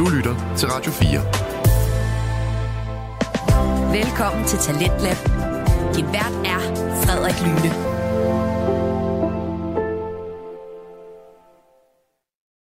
Du lytter til Radio 4. Velkommen til Talentlab. Din vært er Frederik Lyne.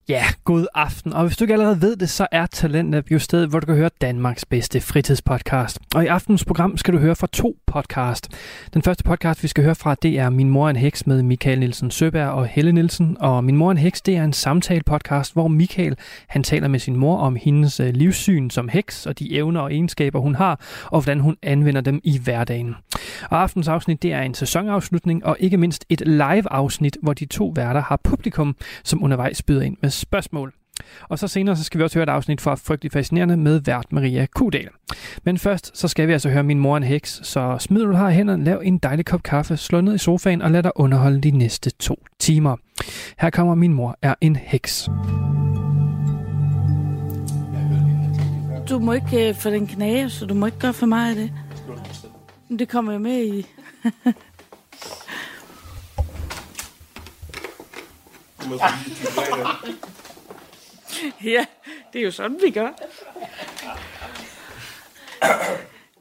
Ja, god aften. Og hvis du ikke allerede ved det, så er Talentlab jo stedet, hvor du kan høre Danmarks bedste fritidspodcast. Og i aftens program skal du høre fra to podcast. Den første podcast, vi skal høre fra, det er Min mor en heks med Michael Nielsen Søberg og Helle Nielsen. Og Min mor en heks, det er en samtale-podcast, hvor Michael han taler med sin mor om hendes øh, livssyn som heks og de evner og egenskaber, hun har, og hvordan hun anvender dem i hverdagen. Og aftens afsnit, det er en sæsonafslutning og ikke mindst et live-afsnit, hvor de to værter har publikum, som undervejs byder ind med spørgsmål. Og så senere så skal vi også høre et afsnit fra Frygtelig Fascinerende med vært Maria Kudal. Men først så skal vi altså høre Min mor er en heks, så smid du har i hænderne, lav en dejlig kop kaffe, slå ned i sofaen og lad dig underholde de næste to timer. Her kommer Min mor er en heks. Du må ikke øh, få den knage, så du må ikke gøre for meget af det. Det kommer jo med i... ja, det er jo sådan, vi gør.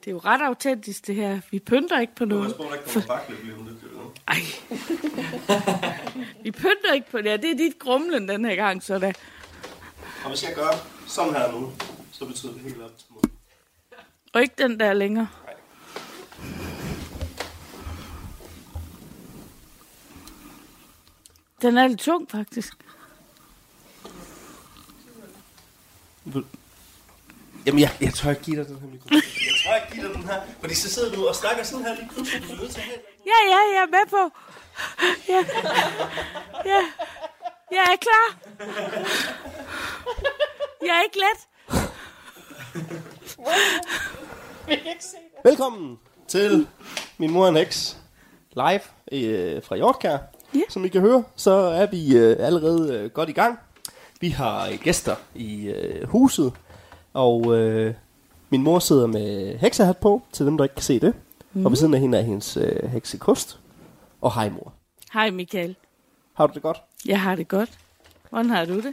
Det er jo ret autentisk, det her. Vi pynter ikke på noget. Ej. Vi pynter ikke på det. Det er dit grumlen den her gang, så da. Og hvis jeg gør sådan her nu, så betyder det helt op til mod. Og ikke den der længere. Den er lidt tung, faktisk. Jamen, jeg, jeg tør ikke give dig den her mikrofon. Jeg tør ikke give dig den her, fordi så sidder du og snakker sådan her lige pludselig. Du er nødt til at have den. Ja, ja, jeg er med på. Ja. Ja. Jeg er klar. Jeg er ikke let. Velkommen til Min Mor en Heks live øh, fra Hjortkær. Ja. Som I kan høre, så er vi øh, allerede øh, godt i gang. Vi har øh, gæster i øh, huset, og øh, min mor sidder med heksehat på, til dem, der ikke kan se det. Mm. Og ved siden af hende er hendes øh, heksekost. Og hej mor. Hej Michael. Har du det godt? Jeg har det godt. Hvordan har du det?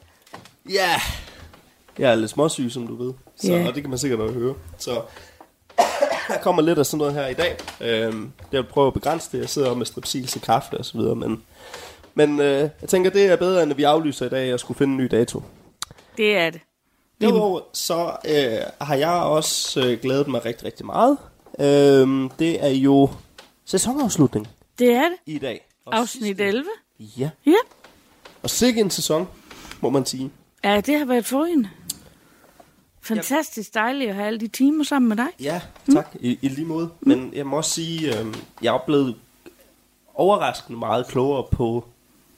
Ja. Yeah. Jeg er lidt småsyg, som du ved. Så, Ja. Og det kan man sikkert nok høre. Så der kommer lidt af sådan noget her i dag. Øhm, jeg vil prøve at begrænse det. Jeg sidder med strepsil til kaffe og så videre. Men, men øh, jeg tænker, det er bedre, end at vi aflyser i dag og skulle finde en ny dato. Det er det. Derudover så øh, har jeg også øh, glædet mig rigtig, rigtig meget. Øhm, det er jo sæsonafslutning Det er det. i dag. Og Afsnit sidste- 11. Ja, Ja. og sikke en sæson, må man sige. Ja, det har været forrygende. Fantastisk dejligt at have alle de timer sammen med dig. Ja, tak. I, i lige måde. Men jeg må også sige, øh, jeg er blevet overraskende meget klogere på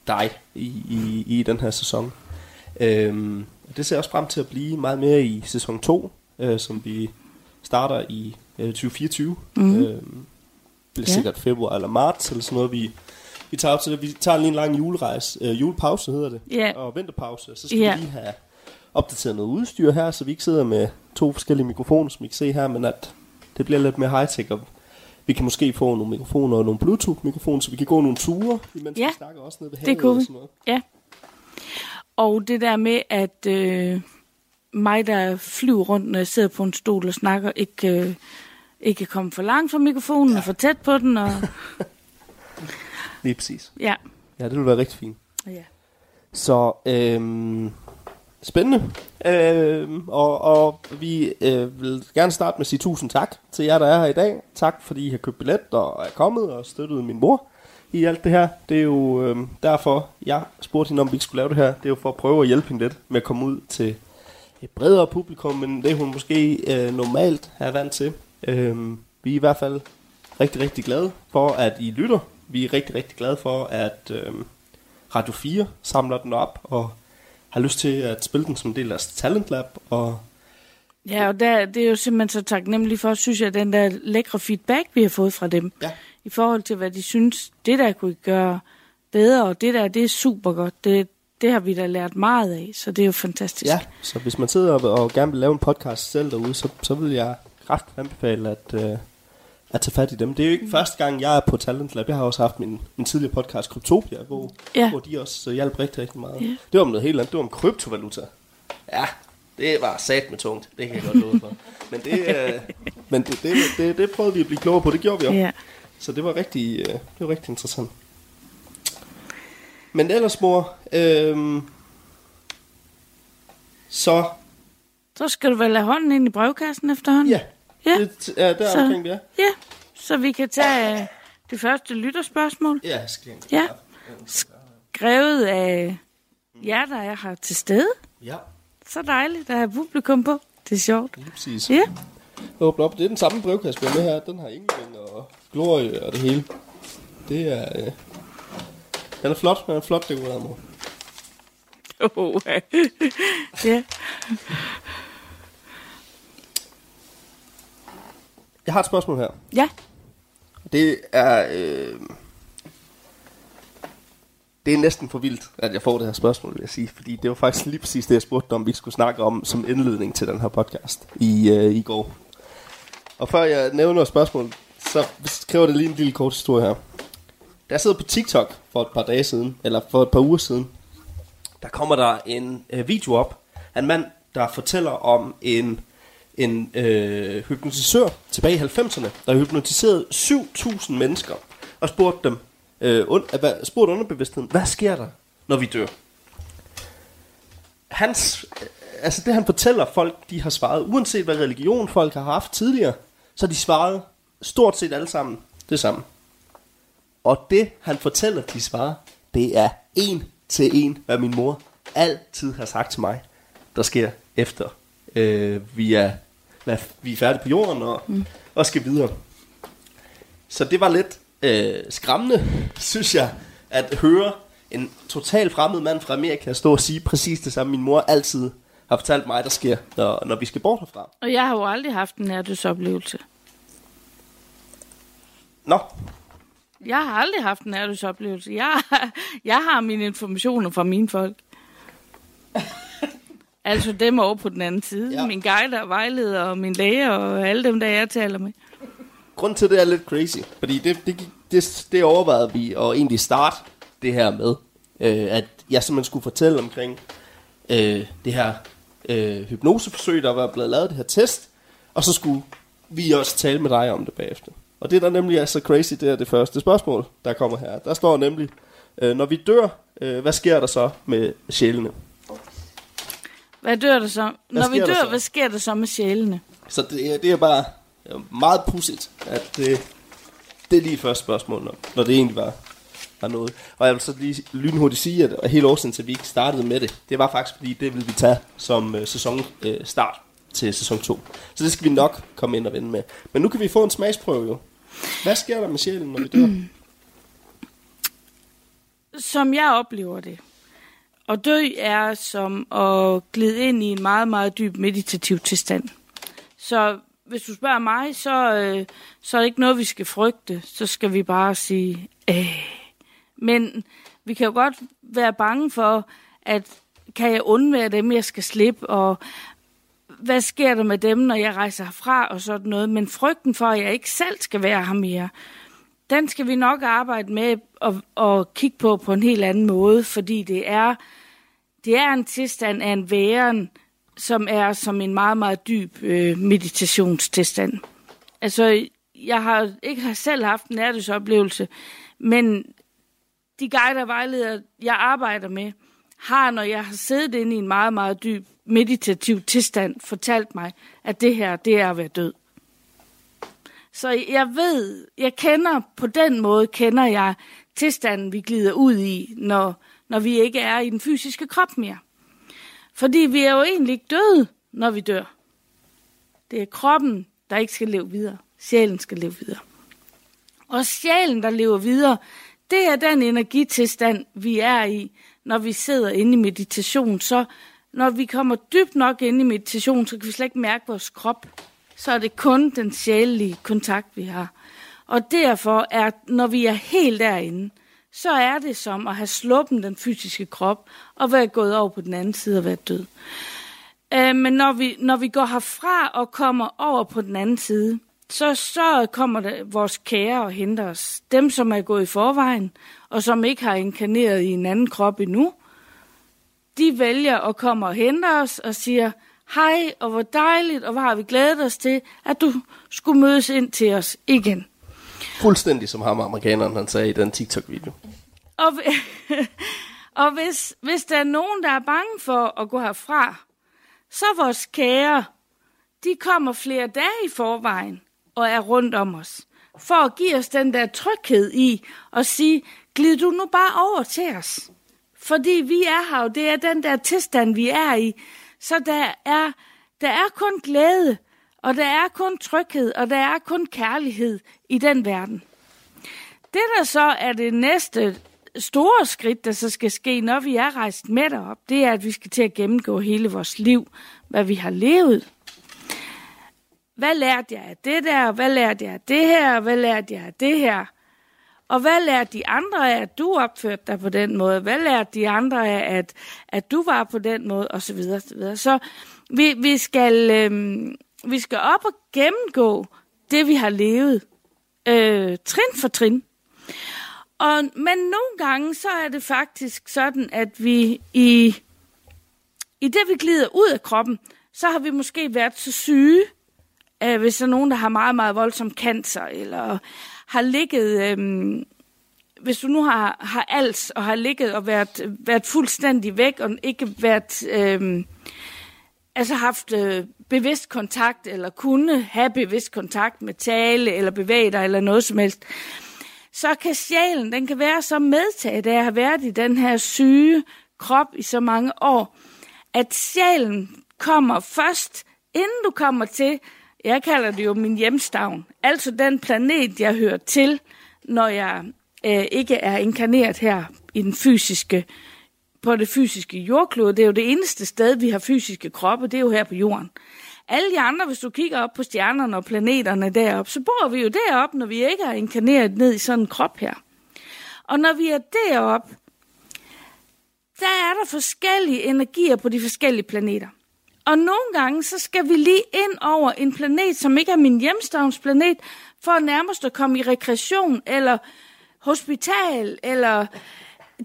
dig i, i, i den her sæson. Øhm, det ser jeg også frem til at blive meget mere i sæson 2, øh, som vi starter i øh, 2024. Mm. Øhm, bliver Ja. sikkert februar eller marts, eller sådan noget. Vi, vi tager op til det. Vi tager lige en lang julerejse. Øh, julepause hedder det. Ja. Og vinterpause. Så skal Ja. vi lige have opdateret noget udstyr her, så vi ikke sidder med to forskellige mikrofoner, som I kan se her, men at det bliver lidt mere high-tech, og vi kan måske få nogle mikrofoner og nogle Bluetooth-mikrofoner, så vi kan gå nogle ture, imens Ja, vi snakker også nede ved det havet kunne og sådan noget. Ja. Og det der med, at øh, mig, der flyver rundt, når jeg sidder på en stol og snakker, ikke, øh, ikke kan komme for langt fra mikrofonen ja. og for tæt på den. Og, Lige præcis. ja. Ja, det vil være rigtig fint. ja. Så, øhm, spændende. Øh, og, og vi øh, vil gerne starte med at sige tusind tak til jer, der er her i dag. Tak, fordi I har købt billet og er kommet og støttet min mor i alt det her. Det er jo øh, derfor, jeg spurgte hende, om vi ikke skulle lave det her. Det er jo for at prøve at hjælpe hende lidt med at komme ud til et bredere publikum, men det hun måske øh, normalt er vant til. Øh, vi er i hvert fald rigtig, rigtig glade for, at I lytter. Vi er rigtig, rigtig glade for, at øh, Radio 4 samler den op og har lyst til at spille den som en del af deres Talent Lab. Og Ja, og der, det er jo simpelthen så taknemmelig for, synes jeg, den der lækre feedback, vi har fået fra dem. Ja. I forhold til, hvad de synes, det der kunne gøre bedre, og det der, det er super godt. Det, det har vi da lært meget af, så det er jo fantastisk. ja, så hvis man sidder og, og gerne vil lave en podcast selv derude, så, så vil jeg kraftigt anbefale at, øh, at tage fat i dem. Det er jo ikke første gang, jeg er på Talent Lab. Jeg har også haft min, min tidligere podcast, Kryptopia, hvor, Ja. hvor de også øh, hjalp rigtig, rigtig meget. Ja. Det var om noget helt andet. Det var om kryptovaluta. Ja, Det var sat med tungt, det kan jeg godt love for. Men det, øh, men det, det, det, det prøvede vi at blive klogere på, det gjorde vi også. Ja. Så det var rigtig, øh, det var rigtig interessant. Men ellers, mor, øh, så, Så skal du vel lade hånden ind i brevkassen efterhånden? ja, Ja. det er der Så- omkring, vi er. Ja, så vi kan tage øh, det første lytterspørgsmål. Ja, jeg skal Ja. Skrevet af jer, der er her til stede. Ja, Så dejligt at have publikum på. Det er sjovt. lige præcis. Ja. Åbne op. Det er den samme brevkasse, vi har med her. Den har Ingevind og Glorie og det hele. Det er... Øh, den er flot. Den er flot dekoreret, mor. Oh, ja. Jeg har et spørgsmål her. ja. Det er... Øh, det er næsten for vildt, at jeg får det her spørgsmål, vil jeg sige. Fordi det var faktisk lige præcis det, jeg spurgte om, vi skulle snakke om som indledning til den her podcast i, øh, i går. Og før jeg nævner spørgsmålet, så skriver det lige en lille kort historie her. Da jeg sidder på TikTok for et par dage siden, eller for et par uger siden, der kommer der en øh, video op af en mand, der fortæller om en, en øh, hypnotisør tilbage i 90'erne, der hypnotiserede 7.000 mennesker og spurgte dem, øh, und, hvad, spurgte underbevidstheden, hvad sker der, når vi dør? Hans, øh, altså det han fortæller folk, de har svaret, uanset hvad religion folk har haft tidligere, så de svaret stort set alle sammen det samme. Og det, han fortæller, de svarer, det er en til en, hvad min mor altid har sagt til mig, der sker efter øh, vi, er, hvad, vi er færdige på jorden og, mm. og skal videre. Så det var lidt øh, skræmmende, synes jeg, at høre en total fremmed mand fra Amerika stå og sige præcis det samme, min mor altid har fortalt mig, der sker, når, når vi skal bort herfra. Og jeg har jo aldrig haft en nærdødsoplevelse. Nå, Jeg har aldrig haft en nærdødsoplevelse. Jeg, jeg har mine informationer fra mine folk. altså dem over på den anden side. Ja. Min guide og vejleder og min læge og alle dem, der jeg taler med. Grunden til, det er lidt crazy, fordi det, det, det, det overvejede vi at egentlig starte det her med, øh, at jeg simpelthen skulle fortælle omkring øh, det her øh, hypnoseforsøg, der var blevet lavet, det her test, og så skulle vi også tale med dig om det bagefter. Og det, der nemlig er så crazy, det er det første spørgsmål, der kommer her. Der står nemlig, øh, når vi dør, øh, hvad sker der så med sjælene? Hvad dør der så? Når vi sker der dør, så? hvad sker der så med sjælene? Så det, er- det er bare øh, meget pudsigt, at det, det er lige første spørgsmål, når, når det egentlig var, var noget. Og jeg vil så lige lynhurtigt sige, at hele årsagen til, at vi ikke startede med det, det var faktisk, fordi det ville vi tage som øh, sæson øh, start til sæson 2. Så det skal vi nok komme ind og vende med. Men nu kan vi få en smagsprøve jo. Hvad sker der med sjælen, når vi dør? Som jeg oplever det. Og dø er som at glide ind i en meget, meget dyb meditativ tilstand. Så hvis du spørger mig, så, øh, så er det ikke noget, vi skal frygte. Så skal vi bare sige, øh. Men vi kan jo godt være bange for, at kan jeg undvære dem, jeg skal slippe, og hvad sker der med dem, når jeg rejser herfra, og sådan noget. Men frygten for, at jeg ikke selv skal være her mere, den skal vi nok arbejde med og, og kigge på på en helt anden måde, fordi det er, det er en tilstand af en væren, som er som en meget, meget dyb øh, meditationstilstand. Altså, jeg har ikke har selv haft en nærdødsoplevelse, men de guider og vejledere, jeg arbejder med, har, når jeg har siddet inde i en meget, meget dyb meditativ tilstand, fortalt mig, at det her, det er at være død. Så jeg ved, jeg kender, på den måde kender jeg tilstanden, vi glider ud i, når, når vi ikke er i den fysiske krop mere. Fordi vi er jo egentlig ikke døde, når vi dør. Det er kroppen, der ikke skal leve videre. Sjælen skal leve videre. Og sjælen, der lever videre, det er den energitilstand, vi er i, når vi sidder inde i meditation. Så når vi kommer dybt nok ind i meditation, så kan vi slet ikke mærke vores krop. Så er det kun den sjælelige kontakt, vi har. Og derfor er, når vi er helt derinde, så er det som at have sluppet den fysiske krop og være gået over på den anden side og være død. Øh, men når vi, når vi går herfra og kommer over på den anden side, så, så kommer der vores kære og henter os. Dem, som er gået i forvejen, og som ikke har inkarneret i en anden krop endnu, de vælger at komme og hente os og siger, hej, og hvor dejligt, og hvor har vi glædet os til, at du skulle mødes ind til os igen. Fuldstændig som ham amerikaneren, han sagde i den TikTok-video. Og, og hvis, hvis der er nogen, der er bange for at gå herfra, så vores kære, de kommer flere dage i forvejen og er rundt om os. For at give os den der tryghed i at sige, glid du nu bare over til os. Fordi vi er her, og det er den der tilstand, vi er i. Så der er, der er kun glæde, og der er kun tryghed, og der er kun kærlighed i den verden. Det, der så er det næste store skridt, der så skal ske, når vi er rejst med derop, det er, at vi skal til at gennemgå hele vores liv, hvad vi har levet. Hvad lærte jeg af det der? Hvad lærte jeg af det her? Hvad lærte jeg af det her? Og hvad lærte de andre af, at du opførte dig på den måde? Hvad lærte de andre af, at, at du var på den måde? Og så videre, så videre. Så vi, vi, skal, øh, vi skal op og gennemgå det, vi har levet. Øh, trin for trin. Og, men nogle gange, så er det faktisk sådan, at vi i, i det, vi glider ud af kroppen, så har vi måske været så syge, øh, hvis der er nogen, der har meget, meget voldsom cancer, eller har ligget, øh, hvis du nu har, har alt og har ligget og været, været fuldstændig væk, og ikke været, øh, altså haft øh, bevidst kontakt, eller kunne have bevidst kontakt med tale, eller bevæge dig, eller noget som helst, så kan sjælen, den kan være så medtaget af at have været i den her syge krop i så mange år, at sjælen kommer først, inden du kommer til, jeg kalder det jo min hjemstavn, altså den planet, jeg hører til, når jeg øh, ikke er inkarneret her i den fysiske, på det fysiske jordklode. Det er jo det eneste sted, vi har fysiske kroppe, det er jo her på jorden. Alle de andre, hvis du kigger op på stjernerne og planeterne deroppe, så bor vi jo deroppe, når vi ikke er inkarneret ned i sådan en krop her. Og når vi er deroppe, der er der forskellige energier på de forskellige planeter. Og nogle gange, så skal vi lige ind over en planet, som ikke er min hjemstavnsplanet, for nærmest at komme i rekreation, eller hospital, eller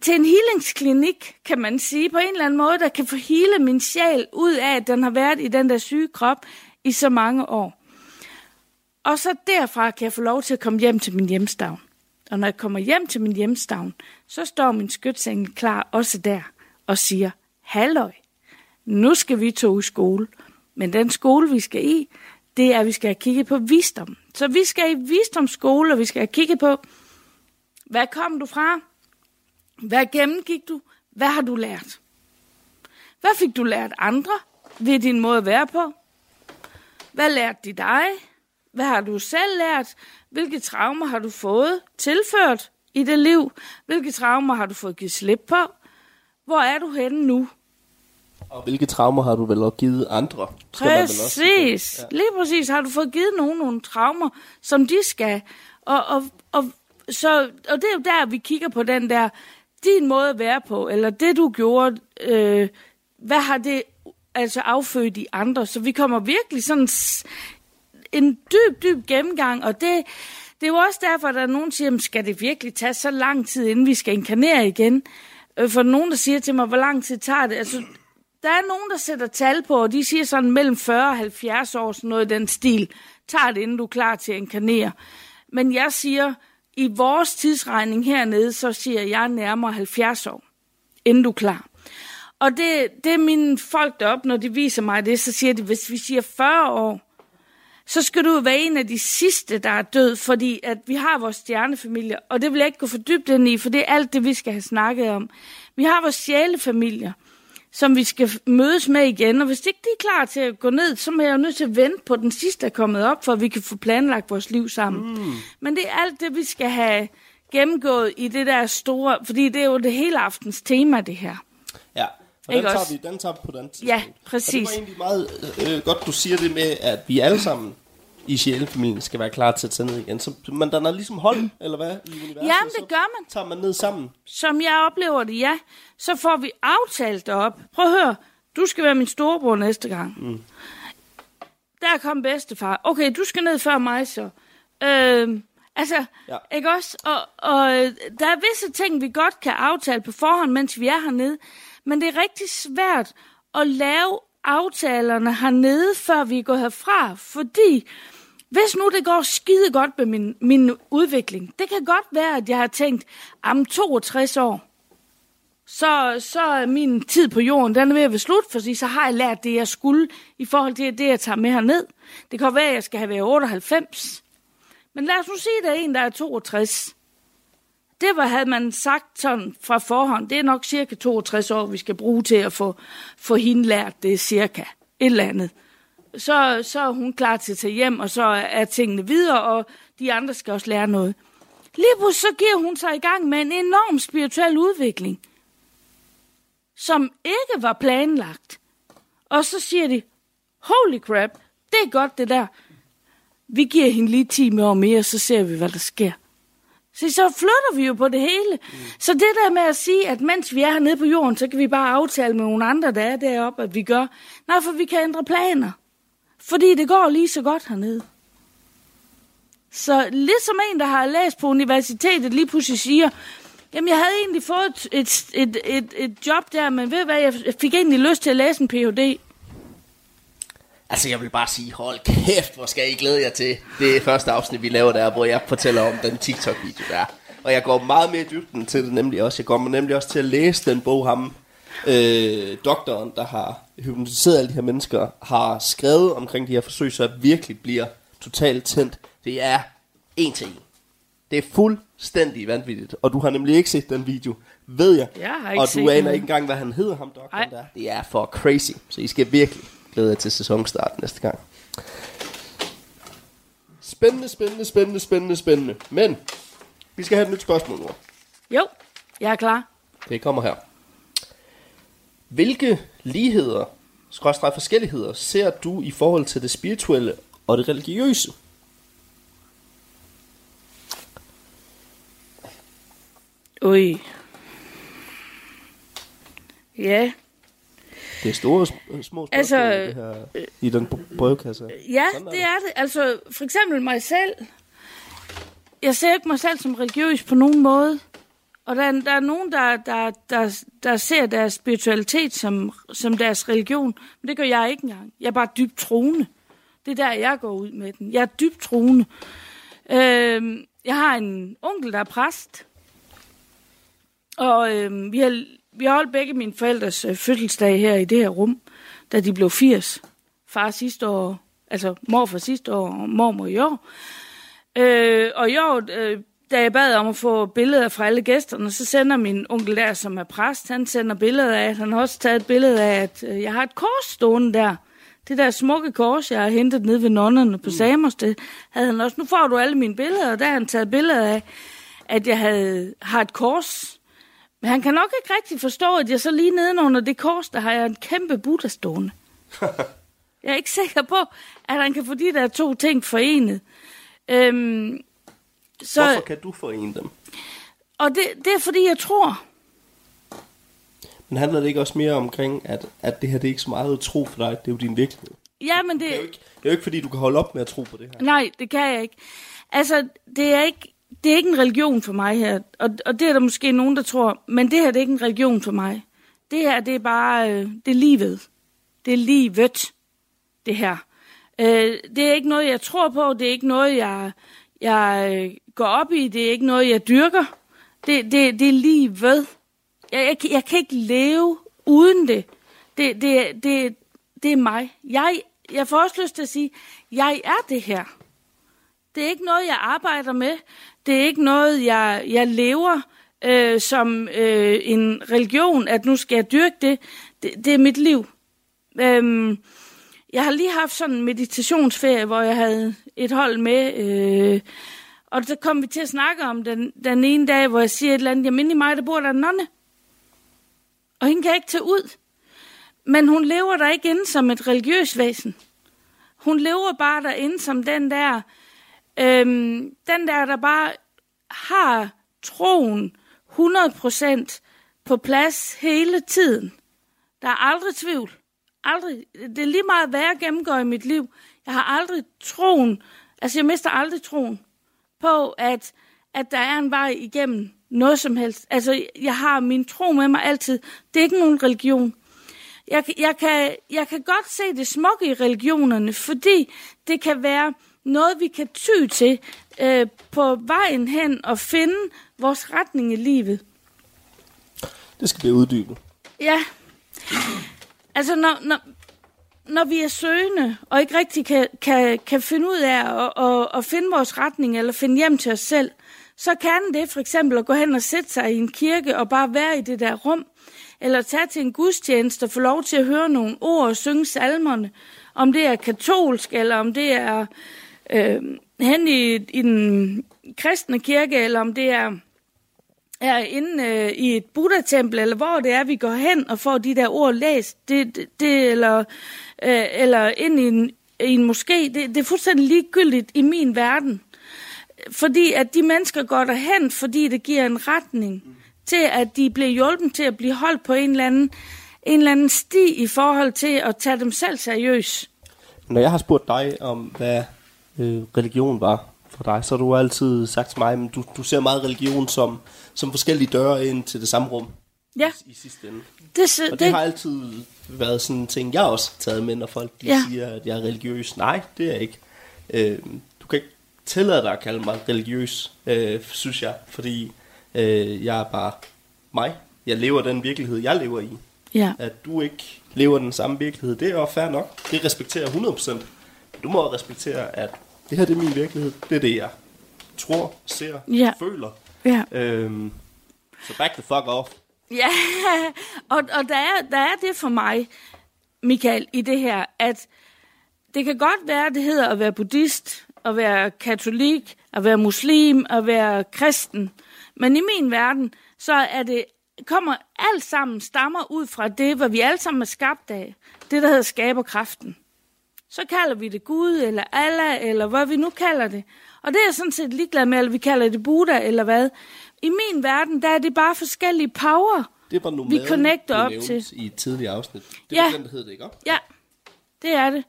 til en healingsklinik, kan man sige, på en eller anden måde, der kan få hele min sjæl ud af, at den har været i den der syge krop i så mange år. Og så derfra kan jeg få lov til at komme hjem til min hjemstavn. Og når jeg kommer hjem til min hjemstavn, så står min skytsengel klar også der og siger, halløj, nu skal vi to i skole. Men den skole, vi skal i, det er, at vi skal have kigget på visdom. Så vi skal i visdomsskole, og vi skal have kigget på, hvad kom du fra? Hvad gennemgik du? Hvad har du lært? Hvad fik du lært andre ved din måde at være på? Hvad lærte de dig? Hvad har du selv lært? Hvilke traumer har du fået tilført i det liv? Hvilke traumer har du fået givet slip på? Hvor er du henne nu? Og hvilke traumer har du vel også givet andre? Skal man vel også Præcis. Ja. Lige præcis har du fået givet nogen nogle traumer, som de skal. Og, og, og, så, og det er jo der, vi kigger på den der, din måde at være på, eller det du gjorde, øh, hvad har det altså affødt i andre? Så vi kommer virkelig sådan en dyb, dyb gennemgang, og det, det er jo også derfor, at der er nogen, der siger, "Men skal det virkelig tage så lang tid, inden vi skal inkarnere igen? Øh, For nogen, der siger til mig, hvor lang tid tager det? Altså, der er nogen, der sætter tal på, og de siger sådan mellem 40 og 70 år, sådan noget i den stil, Tag det, inden du er klar til at inkarnere. Men jeg siger, i vores tidsregning hernede, så siger jeg nærmere 70 år, inden du er klar. Og det, det er mine folk deroppe, når de viser mig det, så siger de, hvis vi siger 40 år, så skal du være en af de sidste, der er død, fordi at vi har vores stjernefamilie, og det vil jeg ikke gå for dybt ind i, for det er alt det, vi skal have snakket om. Vi har vores sjælefamilier, som vi skal mødes med igen, og hvis ikke de er klar til at gå ned, så må jeg jo nødt til at vente på den sidste, der er kommet op, for at vi kan få planlagt vores liv sammen. Mm. Men det er alt det, vi skal have gennemgået i det der store, fordi det er jo det hele aftens tema, det her. Ja, og den Ikke tager, også? vi, den tager vi på den tidspunkt. Ja, Og præcis. det var egentlig meget øh, godt, du siger det med, at vi alle sammen i sjælefamilien skal være klar til at tage ned igen. Så man danner ligesom hold, eller hvad? I universet, Jamen, så det gør man. tager man ned sammen. Som jeg oplever det, ja, så får vi aftalt det op. Prøv at høre, du skal være min storebror næste gang. Mm. Der kom bedstefar. Okay, du skal ned før mig så. Øhm, altså, Ja. ja. ikke også? Og, og øh, der er visse ting, vi godt kan aftale på forhånd, mens vi er hernede. Men det er rigtig svært at lave aftalerne hernede, før vi går herfra, fordi hvis nu det går skide godt med min, min udvikling, det kan godt være, at jeg har tænkt, om 62 år, så, så er min tid på jorden, den er ved at være slut, fordi så har jeg lært det, jeg skulle, i forhold til det, jeg tager med herned. Det kan være, at jeg skal have været 98. Men lad os nu sige, at der er en, der er 62. Det var, havde man sagt sådan fra forhånd, det er nok cirka 62 år, vi skal bruge til at få, få hende lært det cirka. Et eller andet. Så, så er hun klar til at tage hjem, og så er tingene videre, og de andre skal også lære noget. Lige pludselig så giver hun sig i gang med en enorm spirituel udvikling, som ikke var planlagt. Og så siger de, holy crap, det er godt det der. Vi giver hende lige 10 år mere, så ser vi, hvad der sker. Så, så flytter vi jo på det hele. Mm. Så det der med at sige, at mens vi er hernede på jorden, så kan vi bare aftale med nogle andre, der er deroppe, at vi gør. Nej, for vi kan ændre planer. Fordi det går lige så godt hernede. Så ligesom en, der har læst på universitetet, lige pludselig siger, jamen jeg havde egentlig fået et, et, et, et job der, men ved hvad, jeg fik egentlig lyst til at læse en Ph.D. Altså, jeg vil bare sige, hold kæft, hvor skal I glæde jer til det første afsnit, vi laver der, hvor jeg fortæller om den TikTok-video der. Og jeg går meget mere i dybden til det nemlig også. Jeg går nemlig også til at læse den bog, ham, øh, doktoren, der har hypnotiseret alle de her mennesker, har skrevet omkring de her forsøg, så jeg virkelig bliver totalt tændt. Det er en til en. Det er fuldstændig vanvittigt. Og du har nemlig ikke set den video, ved jeg. Jeg har ikke og du aner ikke engang, hvad han hedder, ham doktoren Nej. der. Det er for crazy. Så I skal virkelig glæde jer til sæsonstart næste gang. Spændende, spændende, spændende, spændende, spændende. Men vi skal have et nyt spørgsmål nu. Jo, jeg er klar. Det kommer her. Hvilke ligheder, skråstrej forskelligheder, ser du i forhold til det spirituelle og det religiøse? Ui. Ja, Det er store, sm- små spørgsmål Altså, det her, i den br- brevkasse. Ja, Sådan er det er det. Altså, for eksempel mig selv. Jeg ser ikke mig selv som religiøs på nogen måde. Og der, er- der er nogen, der, der, der, der ser deres spiritualitet som, som deres religion. Men det gør jeg ikke engang. Jeg er bare dybt troende. Det er der, jeg går ud med den. Jeg er dybt troende. Øh, jeg har en onkel, der er præst. Og øh, vi, har, vi holdt begge mine forældres øh, fødselsdag her i det her rum, da de blev 80. Far sidste år, altså morfar sidste år, og mormor i år. Øh, og i år, øh, da jeg bad om at få billeder fra alle gæsterne, så sender min onkel der, som er præst, han sender billeder af, han har også taget et billede af, at øh, jeg har et kors stående der. Det der smukke kors, jeg har hentet ned ved nonnerne på Samers, det havde han også. Nu får du alle mine billeder, og der har han taget billeder af, at jeg havde, har et kors. Men han kan nok ikke rigtig forstå, at jeg så lige nedenunder det kors, der har jeg en kæmpe Buddha stående. jeg er ikke sikker på, at han kan få de der to ting forenet. Øhm, så, Hvorfor kan du forene dem? og det, det er fordi, jeg tror. Men handler det ikke også mere omkring, at, at det her det er ikke så meget at tro for dig, det er jo din virkelighed? Ja, men det, Det er, jo ikke, det er jo ikke fordi, du kan holde op med at tro på det her. Nej, det kan jeg ikke. Altså, det er ikke, det er ikke en religion for mig her. Og, og det er der måske nogen, der tror. Men det her, det er ikke en religion for mig. Det her, det er bare, øh, det er livet. Det er livet, det her. Øh, det er ikke noget, jeg tror på. Det er ikke noget, jeg, jeg øh, går op i. Det er ikke noget, jeg dyrker. Det, det, det er livet. Jeg, jeg, jeg kan ikke leve uden det. Det, det, det, det er mig. Jeg, jeg får også lyst til at sige, jeg er det her. Det er ikke noget, jeg arbejder med. Det er ikke noget, jeg, jeg lever øh, som øh, en religion, at nu skal jeg dyrke det. Det, det er mit liv. Øhm, jeg har lige haft sådan en meditationsferie, hvor jeg havde et hold med, øh, og så kom vi til at snakke om den, den ene dag, hvor jeg siger et eller andet, jamen inde i mig, der bor der en nonne. Og hende kan jeg ikke tage ud. Men hun lever der ikke inde som et religiøst væsen. Hun lever bare derinde som den der, øhm, den der, der bare har troen 100% på plads hele tiden. Der er aldrig tvivl. Aldrig. Det er lige meget, hvad jeg gennemgår i mit liv. Jeg har aldrig troen, altså jeg mister aldrig troen på, at, at der er en vej igennem noget som helst. Altså, jeg har min tro med mig altid. Det er ikke nogen religion. jeg, jeg, kan, jeg kan godt se det smukke i religionerne, fordi det kan være noget, vi kan ty til øh, på vejen hen og finde vores retning i livet. Det skal blive uddybet. Ja. Altså, når, når, når vi er søgende, og ikke rigtig kan, kan, kan finde ud af at, at, at finde vores retning, eller finde hjem til os selv, så kan det for eksempel at gå hen og sætte sig i en kirke og bare være i det der rum, eller tage til en gudstjeneste og få lov til at høre nogle ord og synge salmerne, om det er katolsk, eller om det er øh, hen i, i den kristne kirke, eller om det er, er inde øh, i et Buddha-tempel, eller hvor det er, vi går hen og får de der ord læst, det, det, det eller, øh, eller ind i en, i en moské, det, det er fuldstændig ligegyldigt i min verden. Fordi at de mennesker går derhen, fordi det giver en retning til, at de bliver hjulpet til at blive holdt på en eller anden, en eller anden sti i forhold til at tage dem selv seriøst. Når jeg har spurgt dig om, hvad øh, religion var for dig, så har du altid sagt til mig, at du, du ser meget religion som, som forskellige døre ind til det samme rum Ja, i, i sidste ende. det, Og det, det har altid været sådan en ting, jeg også har taget med, når folk de Ja. siger, at jeg er religiøs. Nej, det er jeg ikke. Øh, du kan ikke tillade dig at kalde mig religiøs, øh, synes jeg, fordi øh, jeg er bare mig. Jeg lever den virkelighed, jeg lever i. ja, At du ikke lever den samme virkelighed, det er jo fair nok. Det respekterer jeg 100%. Du må respektere, at det her det er min virkelighed. Det er det, jeg tror, ser, Ja. føler. ja. Øhm, så back the fuck off. Ja, og, og der, er, der er det for mig, Michael, i det her, at det kan godt være, at det hedder at være buddhist, at være katolik, at være muslim, at være kristen. Men i min verden, så er det, kommer alt sammen stammer ud fra det, hvad vi alle sammen er skabt af. Det, der hedder skaberkraften. Så kalder vi det Gud, eller Allah, eller hvad vi nu kalder det. Og det er jeg sådan set ligeglad med, eller vi kalder det Buddha, eller hvad. I min verden, der er det bare forskellige power. Det var nomaden, connecter du op til. i et tidligere afsnit. Det Ja. var den, der hed det, ikke op? Ja, det er det.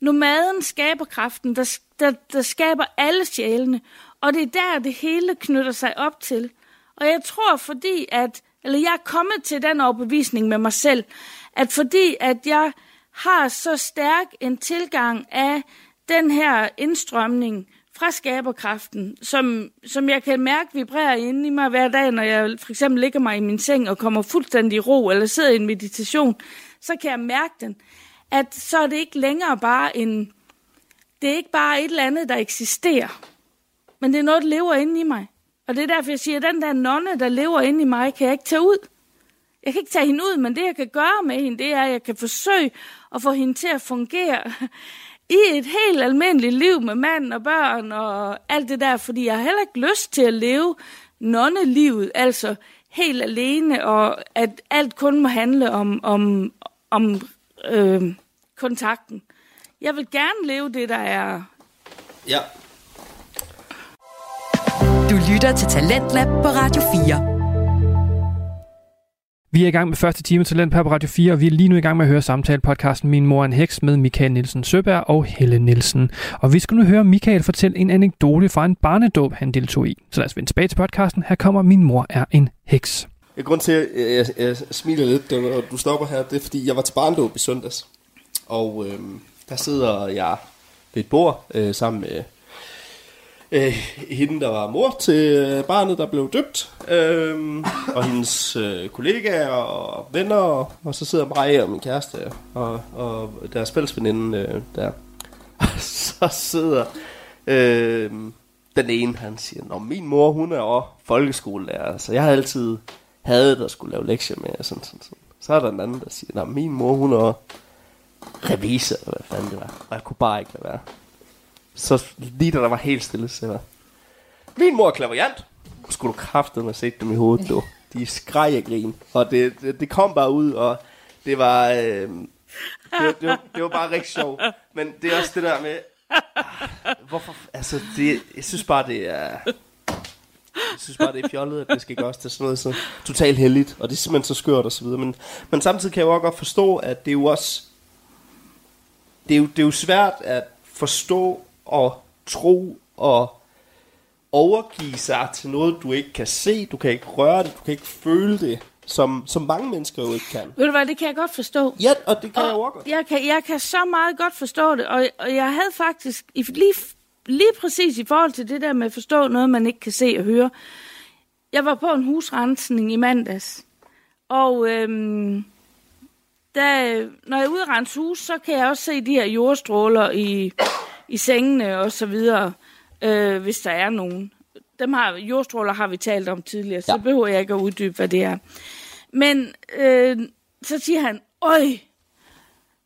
Nomaden skaber kraften, der, der, der skaber alle sjælene. Og det er der, det hele knytter sig op til. Og jeg tror, fordi at, eller jeg er kommet til den overbevisning med mig selv, at fordi at jeg har så stærk en tilgang af den her indstrømning fra skaberkraften, som, som jeg kan mærke vibrerer inde i mig hver dag, når jeg for eksempel ligger mig i min seng og kommer fuldstændig i ro, eller sidder i en meditation, så kan jeg mærke den, at så er det ikke længere bare en, det er ikke bare et eller andet, der eksisterer, men det er noget, der lever inde i mig. Og det er derfor, jeg siger, at den der nonne, der lever inde i mig, kan jeg ikke tage ud. Jeg kan ikke tage hende ud, men det, jeg kan gøre med hende, det er, at jeg kan forsøge at få hende til at fungere i et helt almindeligt liv med mand og børn og alt det der, fordi jeg har heller ikke lyst til at leve nonnelivet, altså helt alene, og at alt kun må handle om, om, om øh, kontakten. Jeg vil gerne leve det, der er Ja. Du lytter til Talentlab på Radio 4. Vi er i gang med første time Talent på Radio 4, og vi er lige nu i gang med at høre samtale-podcasten Min Mor er en Heks med Michael Nielsen Søberg og Helle Nielsen. Og vi skal nu høre Michael fortælle en anekdote fra en barnedåb, han deltog i. Så lad os vende tilbage til podcasten. Her kommer Min Mor er en Heks. Jeg grund til, at jeg, jeg, jeg smiler lidt, når du stopper her, det er, fordi jeg var til barndåb i søndags. Og øh, der sidder jeg ved et bord øh, sammen med øh, hende, der var mor til øh, barnet, der blev døbt. Øh, og hendes øh, kollegaer og venner. Og, og så sidder mig og min kæreste og, og deres fællesveninde øh, der. Og så sidder øh, den ene, han siger, Nå, min mor, hun er også folkeskolelærer, så jeg har altid hadet at skulle lave lektier med, og sådan, sådan, sådan. Så er der en anden, der siger, Nå, min mor, hun er også revisor, eller hvad fanden det var. Og jeg kunne bare ikke lade være. Så lige da der var helt stille, så var, min mor er klaverjant. Skulle du kraftedeme have set dem i hovedet, du. De skreg af grin. Og det, det, det kom bare ud, og det var, øh, det, var- det, var, det var bare rigtig sjovt. Men det er også det der med, ah, hvorfor, altså, det, jeg synes bare, det er, jeg synes bare, det er fjollet, at det skal gøres til sådan noget så totalt heldigt, og det er simpelthen så skørt og så videre. Men, men samtidig kan jeg jo også godt forstå, at det er jo også, det er jo, det er jo svært at forstå og tro og overgive sig til noget, du ikke kan se, du kan ikke røre det, du kan ikke føle det, som, som mange mennesker jo ikke kan. Ved du hvad, det kan jeg godt forstå. Ja, og det kan Og jeg også godt. Jeg kan, jeg kan så meget godt forstå det, og, og jeg havde faktisk lige, lige præcis i forhold til det der med at forstå noget, man ikke kan se og høre. Jeg var på en husrensning i mandags, og øhm, da, når jeg er rense hus, så kan jeg også se de her jordstråler i, i sengene og så videre, øh, hvis der er nogen. Dem har, jordstråler har vi talt om tidligere, så Ja. ja. behøver jeg ikke at uddybe, hvad det er. Men øh, så siger han, øj,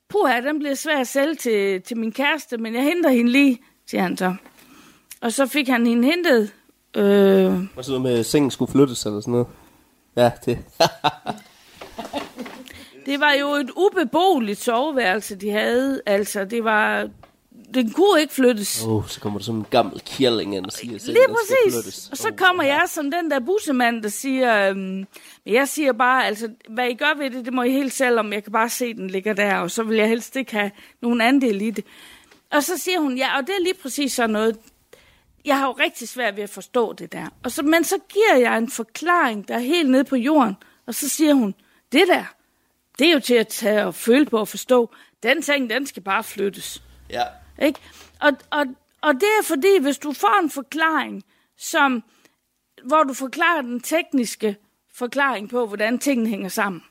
puha, den bliver svær at sælge til, til min kæreste, men jeg henter hende lige, siger han så. Og så fik han hende hentet. Øh, sådan noget med, at sengen skulle flyttes eller sådan noget. Ja, det. det var jo et ubeboeligt soveværelse, de havde. Altså, det var... Den kunne ikke flyttes. Åh, oh, så kommer der sådan en gammel kjærling ind og siger, at Lige præcis. flyttes. Og så Åh, kommer jeg som den der bussemand, der siger, øhm, jeg siger bare, altså, hvad I gør ved det, det må I helt selv om. Jeg kan bare se, den ligger der, og så vil jeg helst ikke have nogen andel i det. Og så siger hun, ja, og det er lige præcis sådan noget. Jeg har jo rigtig svært ved at forstå det der. Og så, men så giver jeg en forklaring, der er helt nede på jorden. Og så siger hun, det der, det er jo til at tage og føle på og forstå. Den ting, den skal bare flyttes. Ja. Ikke? Og, og, og det er fordi, hvis du får en forklaring, som, hvor du forklarer den tekniske forklaring på, hvordan tingene hænger sammen,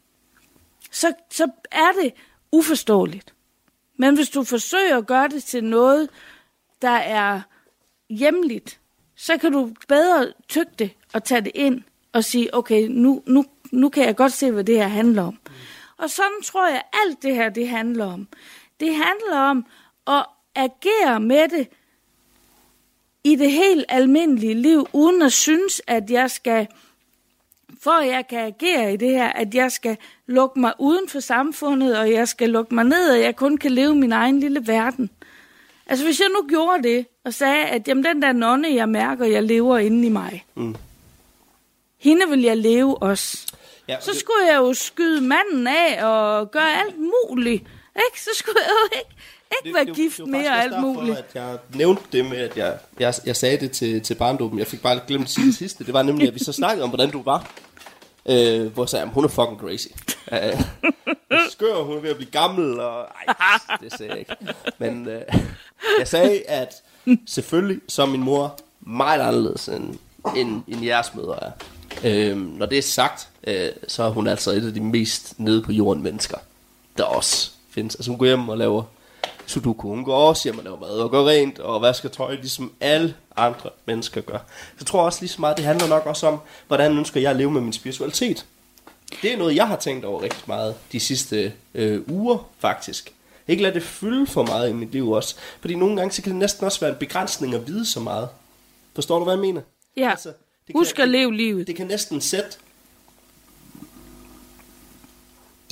så, så er det uforståeligt. Men hvis du forsøger at gøre det til noget, der er hjemligt, så kan du bedre tygge det og tage det ind og sige, okay, nu, nu, nu kan jeg godt se, hvad det her handler om. Og sådan tror jeg, alt det her, det handler om. Det handler om at agere med det i det helt almindelige liv, uden at synes, at jeg skal, for at jeg kan agere i det her, at jeg skal lukke mig uden for samfundet, og jeg skal lukke mig ned, og jeg kun kan leve min egen lille verden. Altså hvis jeg nu gjorde det, og sagde, at jamen, den der nonne, jeg mærker, jeg lever inde i mig, Mm. hende vil jeg leve også. ja Så det- skulle jeg jo skyde manden af og gøre alt muligt. Ikke? Så skulle jeg jo ikke, ikke være gift var mere og alt derfor, muligt. at jeg nævnte det med, at jeg, jeg, jeg sagde det til, til barndommen. Jeg fik bare glemt at sige det sidste. Det var nemlig, at vi så snakkede om, hvordan du var. Øh, hvor jeg sagde, hun er fucking crazy. Øh, skør, hun er ved at blive gammel, og... Ej, det sagde jeg ikke. Men øh, jeg sagde, at selvfølgelig er min mor meget anderledes, end, end, end jeres mødre er. Øh, når det er sagt, øh, så er hun altså et af de mest nede på jorden mennesker, der også findes. Altså hun går hjem og laver sudoku. Hun går også hjem og laver mad og går rent og vasker tøj, ligesom alle andre mennesker gør. Så jeg tror også lige så meget, det handler nok også om, hvordan ønsker jeg at leve med min spiritualitet. Det er noget, jeg har tænkt over rigtig meget de sidste øh, uger, faktisk. Ikke lade det fylde for meget i mit liv også. Fordi nogle gange, så kan det næsten også være en begrænsning at vide så meget. Forstår du, hvad jeg mener? Ja, Altså, det husk kan- at leve livet. Det kan næsten sætte...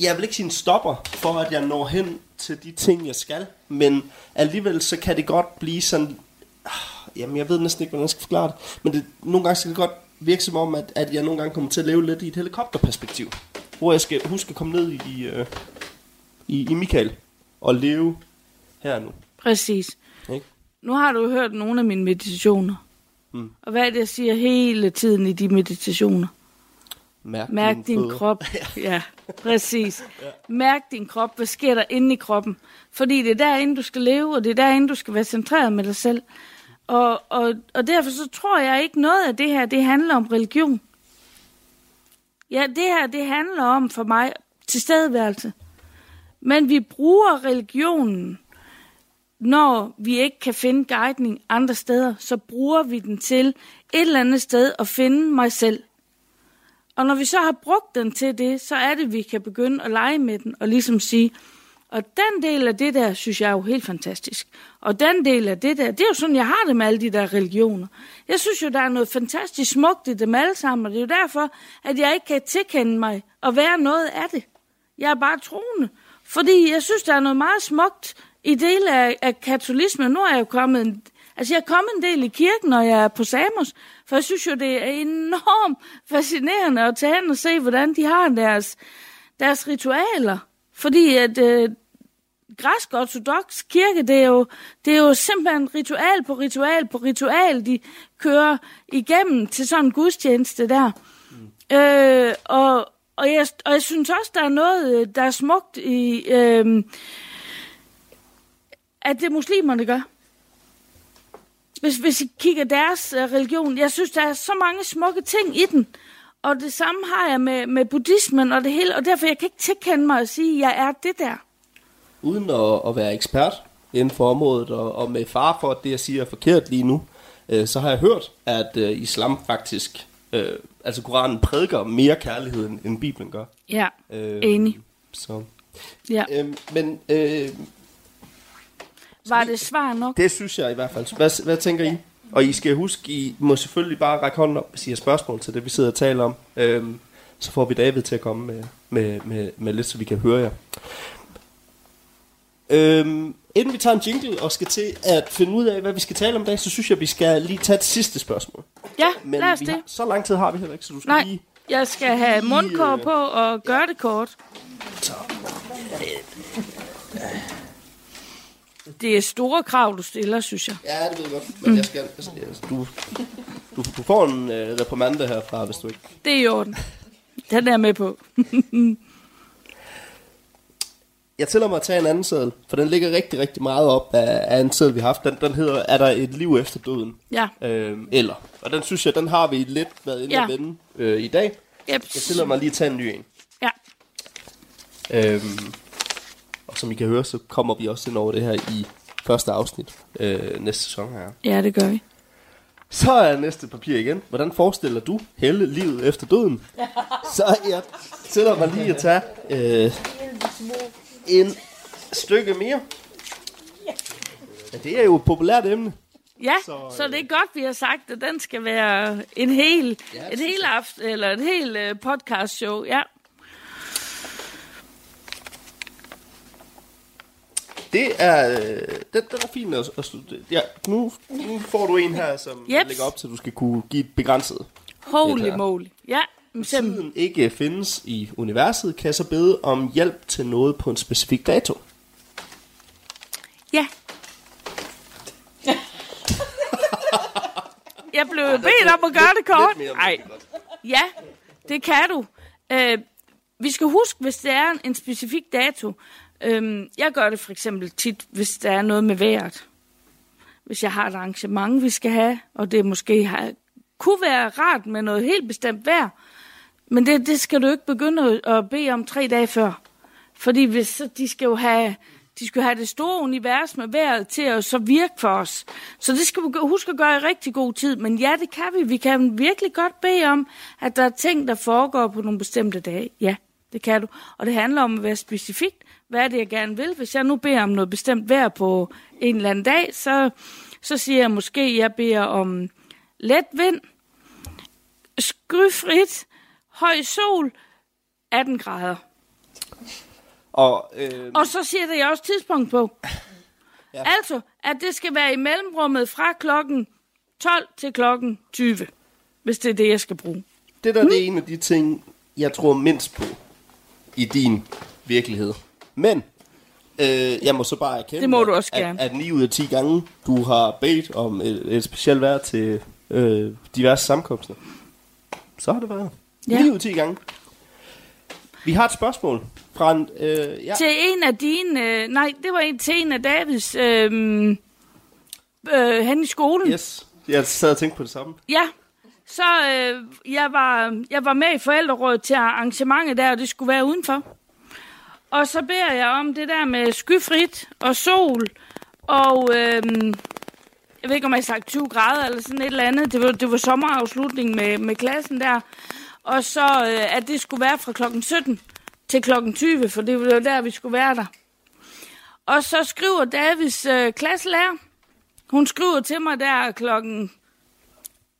Jeg vil ikke sige en stopper for, at jeg når hen til de ting, jeg skal. Men alligevel, så kan det godt blive sådan... Ah, Jamen, jeg ved næsten ikke, hvordan jeg skal forklare det. Men det, nogle gange skal det godt virke som om, at, at jeg nogle gange kommer til at leve lidt i et helikopterperspektiv. Hvor jeg skal huske at komme ned i, øh, i, i Michael og leve her nu. Præcis. Ikke? Nu har du hørt nogle af mine meditationer. Mm. Og hvad er det, jeg siger hele tiden i de meditationer? Mærk, Mærk din fødder. krop. Ja, præcis. Mærk din krop. Hvad sker der inde i kroppen? Fordi det er derinde, du skal leve, og det er derinde, du skal være centreret med dig selv. Og, og, og derfor så tror jeg ikke noget af det her, det handler om religion. Ja, det her, det handler om for mig tilstedeværelse. Men vi bruger religionen, når vi ikke kan finde guidning andre steder, så bruger vi den til et eller andet sted at finde mig selv. Og når vi så har brugt den til det, så er det, vi kan begynde at lege med den og ligesom sige, og den del af det der, synes jeg er jo helt fantastisk. Og den del af det der, det er jo sådan, jeg har det med alle de der religioner. Jeg synes jo, der er noget fantastisk smukt i dem alle sammen, og det er jo derfor, at jeg ikke kan tilkende mig og være noget af det. Jeg er bare troende. Fordi jeg synes, der er noget meget smukt i dele af, af katolismen. Nu er jeg jo kommet en, altså jeg er kommet en del i kirken, når jeg er på Samos, for jeg synes jo, det er enormt fascinerende at tage hen og se, hvordan de har deres, deres ritualer. Fordi at øh, græsk ortodox kirke, det er, jo, det er jo simpelthen ritual på ritual på ritual, de kører igennem til sådan en gudstjeneste der. Mm. Øh, og, og, jeg, og jeg synes også, der er noget, øh, der er smukt i, øh, at det muslimerne gør. Hvis, hvis I kigger deres øh, religion, jeg synes, der er så mange smukke ting i den. Og det samme har jeg med, med buddhismen og det hele, og derfor jeg kan ikke tilkende mig at sige, at jeg er det der. Uden at, at være ekspert inden for området, og, og med far for, at det, jeg siger, er forkert lige nu, øh, så har jeg hørt, at øh, islam faktisk, øh, altså Koranen prædiker mere kærlighed, end, end Bibelen gør. Ja, Øh, enig. Så. Ja. Øh, men øh, Var det svar nok? det synes jeg i hvert fald. Hvad, hvad tænker I? Og I skal huske, I må selvfølgelig bare række hånden op, hvis I har spørgsmål til det, vi sidder og taler om. Øhm, så får vi David til at komme med, med, med, med lidt, så vi kan høre jer. Øhm, inden vi tager en jingle og skal til at finde ud af, hvad vi skal tale om i dag, så synes jeg, vi skal lige tage et sidste spørgsmål. Ja, Men lad os vi det. har, så lang tid har vi heller ikke, så du skal Nej, lige... jeg skal have mundkår på og gøre det kort. Det er store krav, du stiller, synes jeg. Ja, det ved jeg godt, men jeg skal... Altså, du, du, du får en øh, reprimande herfra, hvis du ikke... Det er i orden. Den er jeg med på. Jeg tæller mig at tage en anden seddel, for den ligger rigtig, rigtig meget op af, af en seddel, vi har haft. Den, den hedder, er der et liv efter døden? Ja. Øhm, eller. Og den synes jeg, den har vi lidt været inde Ja. ja. vende øh, i dag. Yep. Jeg tillader mig lige at tage en ny en. Ja. Øhm, og som I kan høre, så kommer vi også ind over det her i første afsnit øh, næste sæson her. ja, det gør vi. Så er næste papir igen. Hvordan forestiller du hele livet efter døden? Så jeg tillader mig lige at tage øh, en stykke mere. Ja, det er jo et populært emne. Ja, Så, så, så det er godt, vi har sagt, at den skal være en hel, Ja, synes helt aften, eller et helt uh, podcast show. Ja. Det er, øh, den, den er fin at, at. Ja, nu, nu får du en her, som Jeps. lægger op til, at du skal kunne give et begrænset. Holy Det moly. Ja. Tiden ikke findes i universet, kan jeg så bede om hjælp til noget på en specifik dato. Ja. Jeg blev bedt om at gøre det kort. Lidt mere, Nej. Ja, det kan du. Øh, vi skal huske, hvis det er en specifik dato. Øhm, jeg gør det for eksempel tit, hvis der er noget med vejret. Hvis jeg har et arrangement, vi skal have, og det måske har, kunne være rart med noget helt bestemt vejr, men det, det skal du ikke begynde at- bede om tre dage før. Fordi hvis, så de skal jo have, de skal have det store univers med vejret til at så virke for os. Så det skal vi huske at gøre i rigtig god tid. Men ja, det kan vi. Vi kan virkelig godt bede om, at der er ting, der foregår på nogle bestemte dage. Ja, det kan du. Og det handler om at være specifikt. Hvad er det, jeg gerne vil? Hvis jeg nu beder om noget bestemt vejr på en eller anden dag, så, så siger jeg måske, at jeg beder om let vind, skyfrit, høj sol, 18 grader. Og, øh, Og så siger det jeg også tidspunkt på. Ja. Altså, at det skal være i mellemrummet fra klokken 12 til klokken 20. Hvis det er det, jeg skal bruge. det der det er en af de ting, jeg tror mindst på i din virkelighed. Men øh, jeg må så bare erkende, Det må du også at, gerne. at 9 ud af 10 gange, du har bedt om et, et specielt vejr til øh, diverse sammenkomster, så har det været. Ja. Ja. 9 ud af 10 gange. Vi har et spørgsmål fra en... Øh, ja. Til en af dine... Øh, nej, det var en til en af Davids... Øh, øh, hen i skolen. Yes. Jeg sad og tænkte på det samme. Ja, så øh, jeg, var, jeg var med i forældrerådet til arrangementet der, og det skulle være udenfor. Og så beder jeg om det der med skyfrit og sol, og øh, jeg ved ikke, om jeg har sagt 20 grader eller sådan et eller andet. Det var, det var sommerafslutning med, med klassen der. Og så, øh, at det skulle være fra klokken 17 til klokken 20, for det var der, vi skulle være der. Og så skriver Davids øh, klasselærer, hun skriver til mig der klokken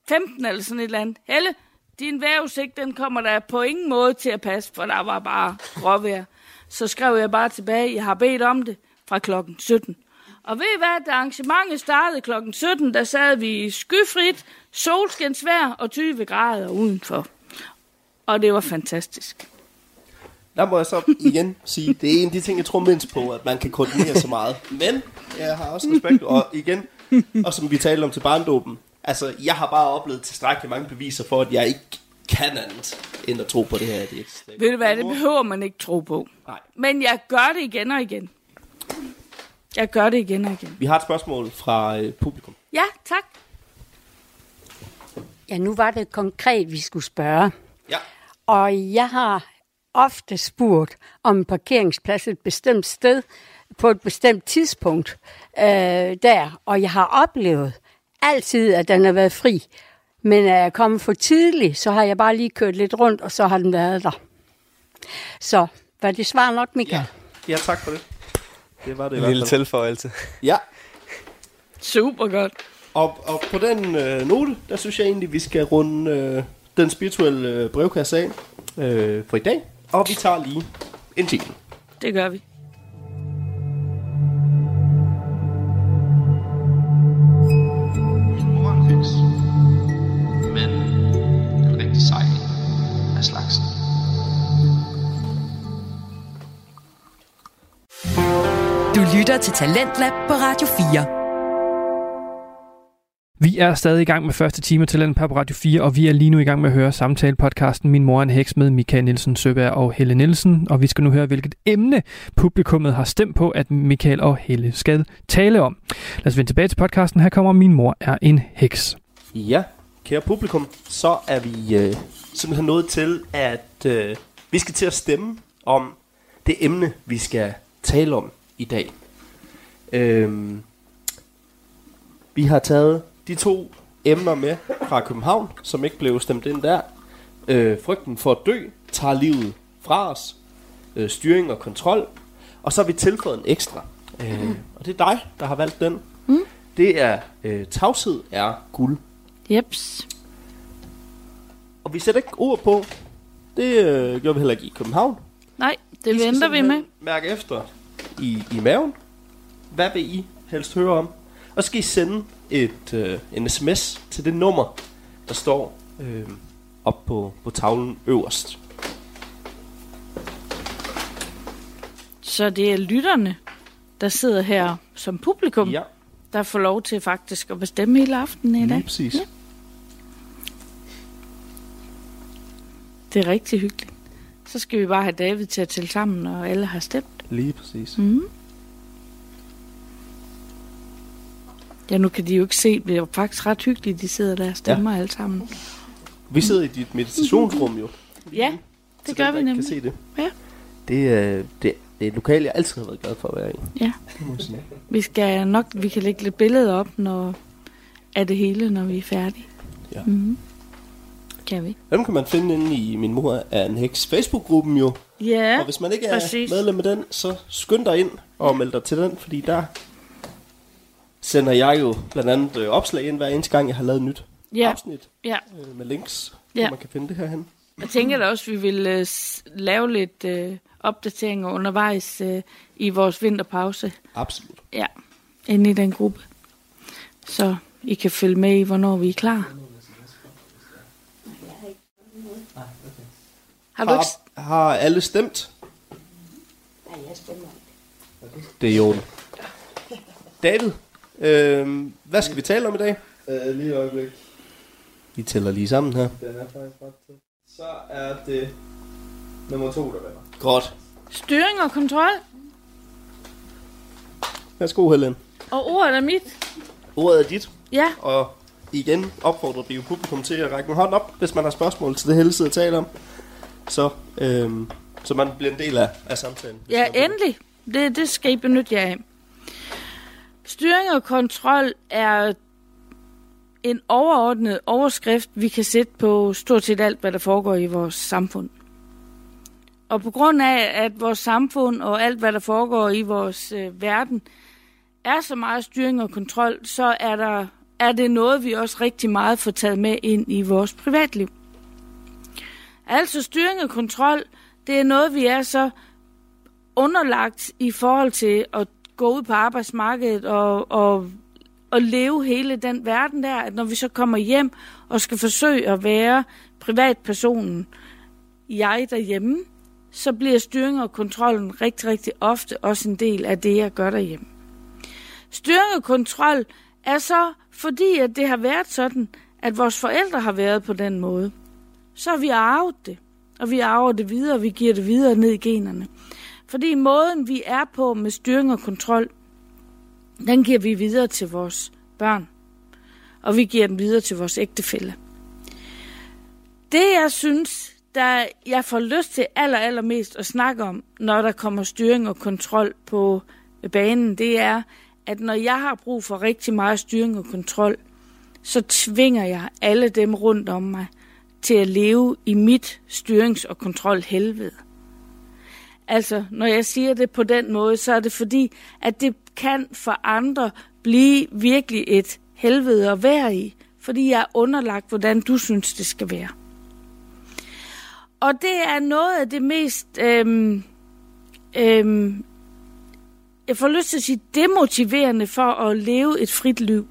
15 eller sådan et eller andet. Helle, din vejrudsigt, den kommer der på ingen måde til at passe, for der var bare råvejr. Så skrev jeg bare tilbage, jeg har bedt om det fra klokken 17. Og ved I hvad, da arrangementet startede klokken 17, der sad vi i skyfrit, solskinsvær og 20 grader udenfor. Og det var fantastisk. Der må jeg så igen sige, det er en af de ting, jeg tror mindst på, at man kan koordinere så meget. Men jeg har også respekt, og igen, og som vi talte om til barndåben, altså jeg har bare oplevet tilstrækkeligt mange beviser for, at jeg ikke kan andet, end at tro på det her, at de eksisterer. Ved du hvad, det behøver man ikke tro på. Nej. Men jeg gør det igen og igen. Jeg gør det igen og igen. Vi har et spørgsmål fra øh, publikum. Ja, tak. Ja, nu var det konkret, vi skulle spørge. Ja. Og jeg har ofte spurgt om en parkeringsplads et bestemt sted på et bestemt tidspunkt øh, der. Og jeg har oplevet altid, at den har været fri. Men er jeg kommet for tidligt, så har jeg bare lige kørt lidt rundt, og så har den været der. Så var det svar nok, Michael? Ja, ja tak for det. Det var det i En lille tilføjelse. Ja, Super godt. og, og på den øh, note, der synes jeg egentlig, vi skal runde øh, den spirituelle øh, brevkasse af øh, for i dag. Og vi tager lige en time. Det gør vi. Du lytter til Talentlab på Radio 4. Vi er stadig i gang med første time til den på Radio 4, og vi er lige nu i gang med at høre samtale-podcasten Min mor er en heks med Michael Nielsen Søberg og Helle Nielsen. Og vi skal nu høre, hvilket emne publikummet har stemt på, at Michael og Helle skal tale om. Lad os vende tilbage til podcasten. Her kommer Min mor er en heks. Ja, kære publikum, så er vi øh, simpelthen nået til, at øh, vi skal til at stemme om det emne, vi skal tale om i dag. Øhm, vi har taget de to emner med fra København, som ikke blev stemt ind der. Øh, frygten for at dø tager livet fra os. Øh, styring og kontrol. Og så har vi tilføjet en ekstra. Øh, og det er dig, der har valgt den. Mm. Det er øh, tavshed er guld. Jeps. Og vi sætter ikke ord på. Det øh, gjorde vi heller ikke i København. Nej, I det skal venter vi med. Mærke efter i, i maven. Hvad vil I helst høre om? Og skal I sende et, øh, en sms til det nummer, der står øh, op på, på tavlen øverst. Så det er lytterne, der sidder her som publikum, Ja, der får lov til faktisk at bestemme hele aftenen i lige dag. præcis. Ja. Det er rigtig hyggeligt. Så skal vi bare have David til at tælle sammen, og alle har stemt. Lige præcis. Mm. Ja, nu kan de jo ikke se, det er faktisk ret hyggeligt, de sidder der og stemmer ja. alle sammen. Vi sidder i dit meditationsrum jo. Ja, det gør dem, vi nemlig. Kan se det. Ja. Det, er, det, det er et lokal, jeg altid har været glad for at være i. Ja. Vi skal nok, vi kan lægge lidt billeder op, når af det hele, når vi er færdige. Ja. Mm-hmm. Kan vi? Dem kan man finde inde i Min Mor er en Heks Facebook-gruppen jo. Ja, Og hvis man ikke er præcis. medlem af den, så skynd dig ind og meld dig til den, fordi der sender jeg jo blandt andet øh, opslag ind hver eneste gang, jeg har lavet et nyt ja, afsnit ja. øh, med links, Ja. hvor man kan finde det her hen. Jeg tænker da også, at vi vil øh, s- lave lidt øh, opdateringer undervejs øh, i vores vinterpause. Absolut. Ja, inde i den gruppe. Så I kan følge med i, hvornår vi er klar. Har du ikke... Har, har alle stemt? Det er jo David, øh, hvad skal vi tale om i dag? Øh, lige et øjeblik. Vi tæller lige sammen her. Den er faktisk ret tæt. Så er det nummer to, der vinder. Godt. Styring og kontrol, Værsgo, Helen. og ordet er mit. Ordet er dit. Ja, Og igen opfordrer vi jo publikum til at række en hånd op, hvis man har spørgsmål til det hele sidder og taler om. Så, øhm, så man bliver en del af, af samtalen. ja endelig. Det, det skal I benytte jer af. Styring og kontrol er en overordnet overskrift, vi kan sætte på stort set alt, hvad der foregår i vores samfund. Og på grund af, at vores samfund og alt, hvad der foregår i vores øh, verden, er så meget styring og kontrol, så er, der, er det noget, vi også rigtig meget får taget med ind i vores privatliv. Altså styring og kontrol, det er noget, vi er så underlagt i forhold til at gå ud på arbejdsmarkedet og, og, og leve hele den verden der, at når vi så kommer hjem og skal forsøge at være privatpersonen, jeg derhjemme, så bliver styring og kontrollen rigtig, rigtig ofte også en del af det, jeg gør derhjemme. Styring og kontrol er så fordi, at det har været sådan, at vores forældre har været på den måde så har vi arvet det. Og vi arver det videre, og vi giver det videre ned i generne. Fordi måden, vi er på med styring og kontrol, den giver vi videre til vores børn. Og vi giver den videre til vores ægtefælle. Det, jeg synes, der jeg får lyst til aller, allermest at snakke om, når der kommer styring og kontrol på øh, banen, det er, at når jeg har brug for rigtig meget styring og kontrol, så tvinger jeg alle dem rundt om mig til at leve i mit styrings- og kontrolhelvede. Altså, når jeg siger det på den måde, så er det fordi, at det kan for andre blive virkelig et helvede at være i, fordi jeg er underlagt, hvordan du synes, det skal være. Og det er noget af det mest, øhm, øhm, jeg får lyst til at sige, demotiverende for at leve et frit liv.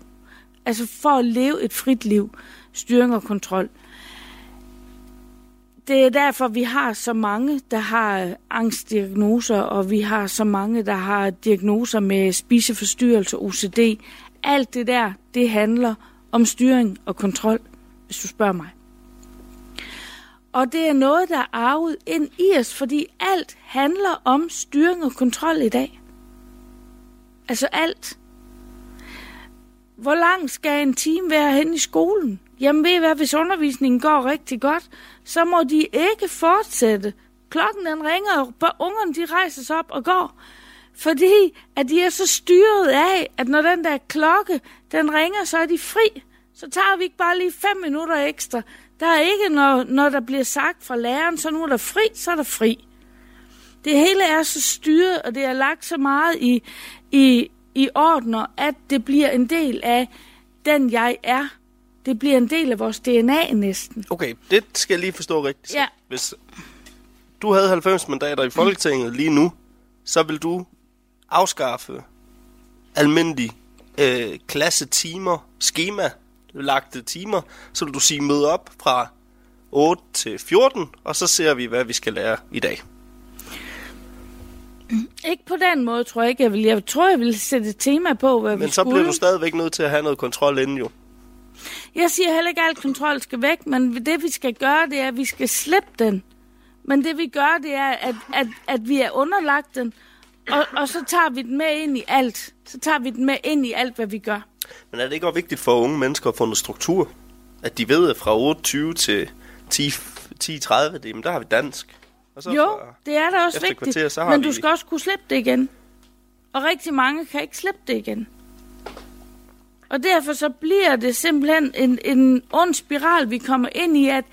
Altså for at leve et frit liv, styring og kontrol. Det er derfor, vi har så mange, der har angstdiagnoser, og vi har så mange, der har diagnoser med spiseforstyrrelse, OCD. Alt det der, det handler om styring og kontrol, hvis du spørger mig. Og det er noget, der er arvet ind i os, fordi alt handler om styring og kontrol i dag. Altså alt. Hvor lang skal en time være hen i skolen? Jamen ved I hvad, hvis undervisningen går rigtig godt, så må de ikke fortsætte. Klokken den ringer, og ungerne de rejser sig op og går. Fordi at de er så styret af, at når den der klokke, den ringer, så er de fri. Så tager vi ikke bare lige fem minutter ekstra. Der er ikke, når, når der bliver sagt fra læreren, så nu er der fri, så er der fri. Det hele er så styret, og det er lagt så meget i, i, i ordner, at det bliver en del af den, jeg er. Det bliver en del af vores DNA næsten. Okay, det skal jeg lige forstå rigtigt. Ja. Hvis du havde 90 mandater i Folketinget lige nu, så vil du afskaffe almindelige øh, klassetimer, schema, lagte timer, så vil du sige møde op fra 8 til 14, og så ser vi, hvad vi skal lære i dag. Ikke på den måde, tror jeg ikke, jeg vil. Jeg tror, jeg vil sætte et tema på, hvad Men vi så skulle. bliver du stadigvæk nødt til at have noget kontrol inden jo. Jeg siger heller ikke, at al kontrol skal væk, men det vi skal gøre, det er, at vi skal slippe den. Men det vi gør, det er, at, at, at vi er underlagt den, og, og så tager vi den med ind i alt. Så tager vi den med ind i alt, hvad vi gør. Men er det ikke også vigtigt for unge mennesker at få noget struktur? At de ved, at fra 28 til 10, 10.30, det, jamen, der har vi dansk. Og så Jo, fra- det er da også vigtigt, kvarter, så har men vi- du skal også kunne slippe det igen. Og rigtig mange kan ikke slippe det igen. Og derfor så bliver det simpelthen en, en ond spiral, vi kommer ind i, at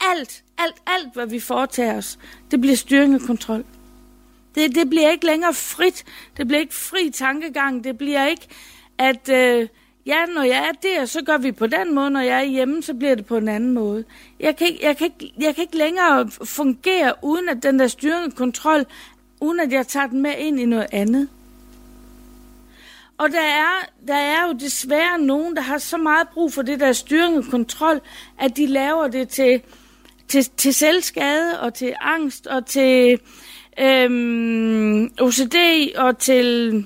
alt, alt, alt, hvad vi foretager os, det bliver styring og kontrol. Det, det bliver ikke længere frit. Det bliver ikke fri tankegang. Det bliver ikke, at øh, ja, når jeg er der, så gør vi på den måde. Når jeg er hjemme, så bliver det på en anden måde. Jeg kan ikke, jeg kan ikke, jeg kan ikke længere fungere uden at den der styring og kontrol, uden at jeg tager den med ind i noget andet. Og der er, der er jo desværre nogen, der har så meget brug for det der styring og kontrol, at de laver det til, til, til selvskade og til angst og til øhm, OCD og til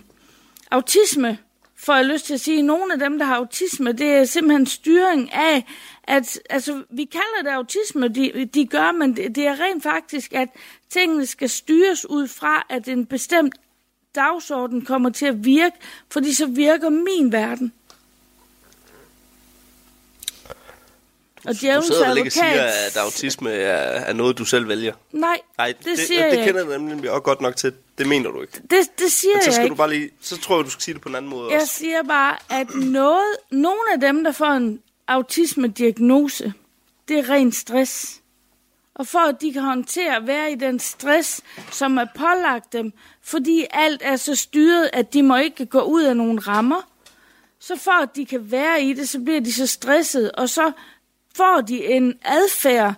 autisme. For jeg lyst til at sige, at nogle af dem, der har autisme, det er simpelthen styring af, at altså, vi kalder det autisme, de, de gør, men det, det er rent faktisk, at tingene skal styres ud fra, at en bestemt dagsorden kommer til at virke, fordi så virker min verden. Og Du djævelens sidder vel ikke og siger, at autisme er, er noget, du selv vælger? Nej, Nej, det, det, siger det jeg kender ikke. jeg nemlig også godt nok til. Det mener du ikke. Det, det siger Men så jeg skal ikke. du bare lige... Så tror jeg, du skal sige det på en anden måde Jeg også. siger bare, at noget, nogle af dem, der får en autisme-diagnose, det er ren stress. Og for at de kan håndtere at være i den stress, som er pålagt dem, fordi alt er så styret, at de må ikke gå ud af nogle rammer, så for at de kan være i det, så bliver de så stresset, og så får de en adfærd,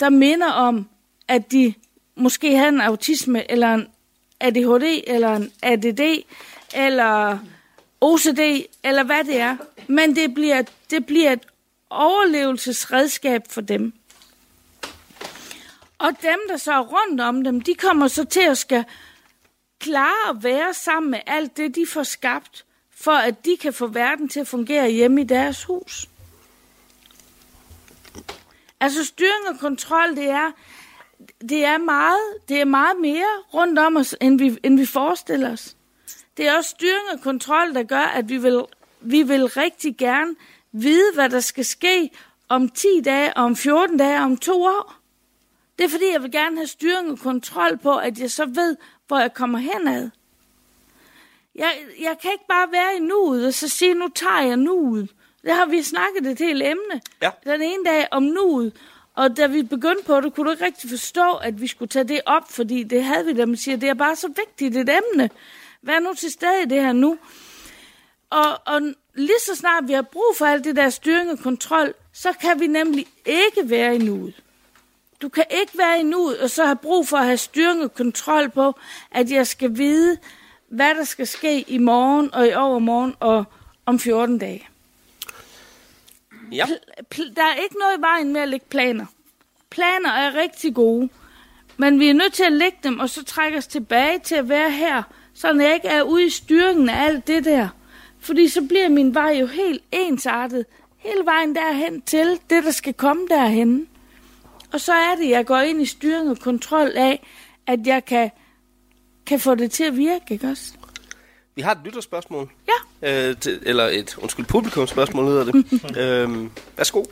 der minder om, at de måske har en autisme, eller en ADHD, eller en ADD, eller OCD, eller hvad det er. Men det bliver, det bliver et overlevelsesredskab for dem. Og dem, der så er rundt om dem, de kommer så til at skal klare at være sammen med alt det, de får skabt, for at de kan få verden til at fungere hjemme i deres hus. Altså styring og kontrol, det er, det er meget, det er meget mere rundt om os, end vi, end vi forestiller os. Det er også styring og kontrol, der gør, at vi vil, vi vil rigtig gerne vide, hvad der skal ske om 10 dage, om 14 dage, om to år. Det er fordi, jeg vil gerne have styring og kontrol på, at jeg så ved, hvor jeg kommer henad. Jeg, jeg kan ikke bare være i nuet og så sige, nu tager jeg nuet. Det har vi snakket et helt emne. Ja. Den ene dag om nuet. Og da vi begyndte på det, kunne du ikke rigtig forstå, at vi skulle tage det op, fordi det havde vi, da man siger, det er bare så vigtigt et emne. Vær nu til stede i det her nu. Og, og lige så snart vi har brug for alt det der styring og kontrol, så kan vi nemlig ikke være i nuet. Du kan ikke være i nuet, og så have brug for at have styring og kontrol på, at jeg skal vide, hvad der skal ske i morgen og i overmorgen og om 14 dage. Ja. Pl- der er ikke noget i vejen med at lægge planer. Planer er rigtig gode, men vi er nødt til at lægge dem, og så trække os tilbage til at være her, så jeg ikke er ude i styringen af alt det der. Fordi så bliver min vej jo helt ensartet, hele vejen derhen til det, der skal komme derhen. Og så er det, jeg går ind i styring og kontrol af, at jeg kan, kan få det til at virke, ikke også? Vi har et lytterspørgsmål. Ja. Øh, til, eller et, undskyld, publikumsspørgsmål hedder det. øhm, værsgo.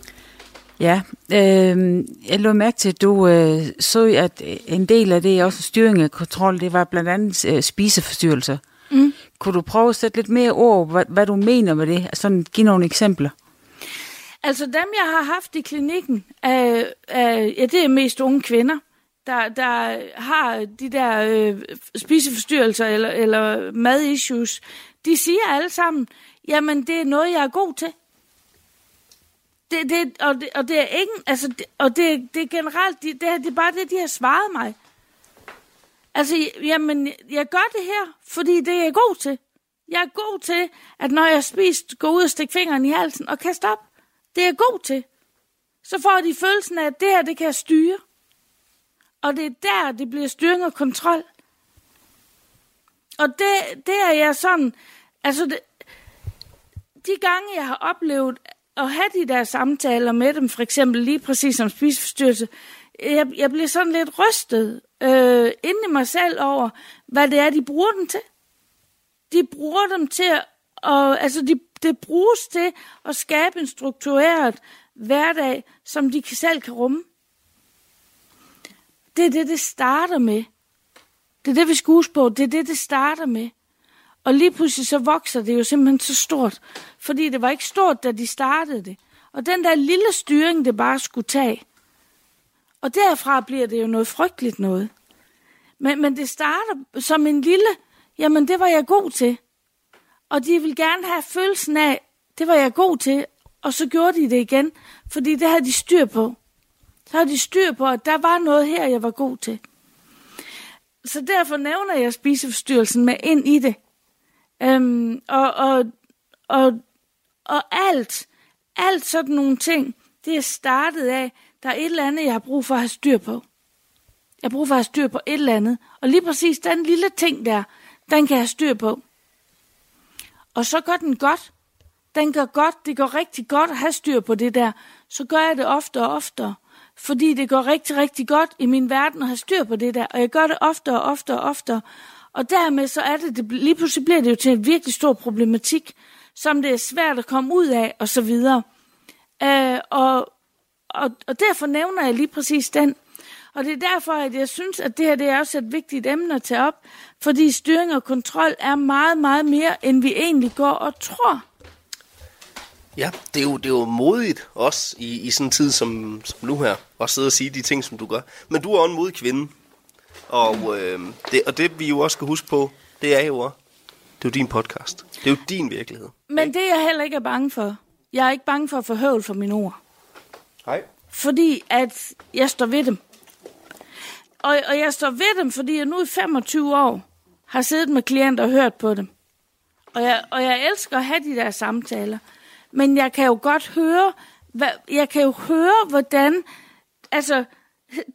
Ja, øh, jeg lå mærke til, at du øh, så, at en del af det, også styring og kontrol, det var blandt andet øh, spiseforstyrrelser. Mm. Kunne du prøve at sætte lidt mere ord, hvad, hvad du mener med det? Sådan give nogle eksempler. Altså dem, jeg har haft i klinikken, er, er, ja, det er mest unge kvinder, der, der har de der øh, spiseforstyrrelser eller, eller madissues. De siger alle sammen, jamen det er noget, jeg er god til. Det, det, og, det, og det er ingen, altså, det, og det, det er generelt, det, det, er, det er bare det, de har svaret mig. Altså, jamen, jeg gør det her, fordi det er jeg god til. Jeg er god til, at når jeg har spist, gå ud og stikke fingeren i halsen og kaste op. Det er jeg god til. Så får de følelsen af, at det her, det kan jeg styre. Og det er der, det bliver styring og kontrol. Og det, det er jeg sådan, altså det, de gange, jeg har oplevet at have de der samtaler med dem, for eksempel lige præcis som spiseforstyrrelse, jeg, jeg bliver sådan lidt rystet øh, inde i mig selv over, hvad det er, de bruger dem til. De bruger dem til at, og, altså de, det bruges til at skabe en struktureret hverdag, som de selv kan rumme. Det er det, det starter med. Det er det, vi skal huske på. Det er det, det starter med. Og lige pludselig så vokser det jo simpelthen så stort. Fordi det var ikke stort, da de startede det. Og den der lille styring, det bare skulle tage. Og derfra bliver det jo noget frygteligt noget. Men, men det starter som en lille, jamen det var jeg god til. Og de vil gerne have følelsen af, det var jeg god til, og så gjorde de det igen, fordi det havde de styr på. Så har de styr på, at der var noget her, jeg var god til. Så derfor nævner jeg spiseforstyrrelsen med ind i det. Øhm, og, og, og, og alt, alt sådan nogle ting, det er startet af, der er et eller andet, jeg har brug for at have styr på. Jeg har brug for at have styr på et eller andet. Og lige præcis den lille ting der, den kan jeg have styr på. Og så gør den godt. Den gør godt. Det går rigtig godt at have styr på det der. Så gør jeg det oftere og oftere. Fordi det går rigtig, rigtig godt i min verden at have styr på det der. Og jeg gør det oftere og oftere og oftere. Og dermed så er det, det lige pludselig bliver det jo til en virkelig stor problematik, som det er svært at komme ud af, og så videre. Øh, og, og, og derfor nævner jeg lige præcis den. Og det er derfor, at jeg synes, at det her det er også et vigtigt emne at tage op, fordi styring og kontrol er meget, meget mere, end vi egentlig går og tror. Ja, det er jo, det er jo modigt også i, i sådan en tid som, som nu her, at sidde og sige de ting, som du gør. Men du er også en modig kvinde. Og, øh, det, og det vi jo også skal huske på, det er jo også, det er jo din podcast. Det er jo din virkelighed. Men det jeg heller ikke er bange for, jeg er ikke bange for at få høvl for mine ord. Nej. Fordi at jeg står ved dem. Og, og jeg står ved dem, fordi jeg nu i 25 år har siddet med klienter og hørt på dem. Og jeg, og jeg elsker at have de der samtaler. Men jeg kan jo godt høre, hvad, jeg kan jo høre, hvordan, altså,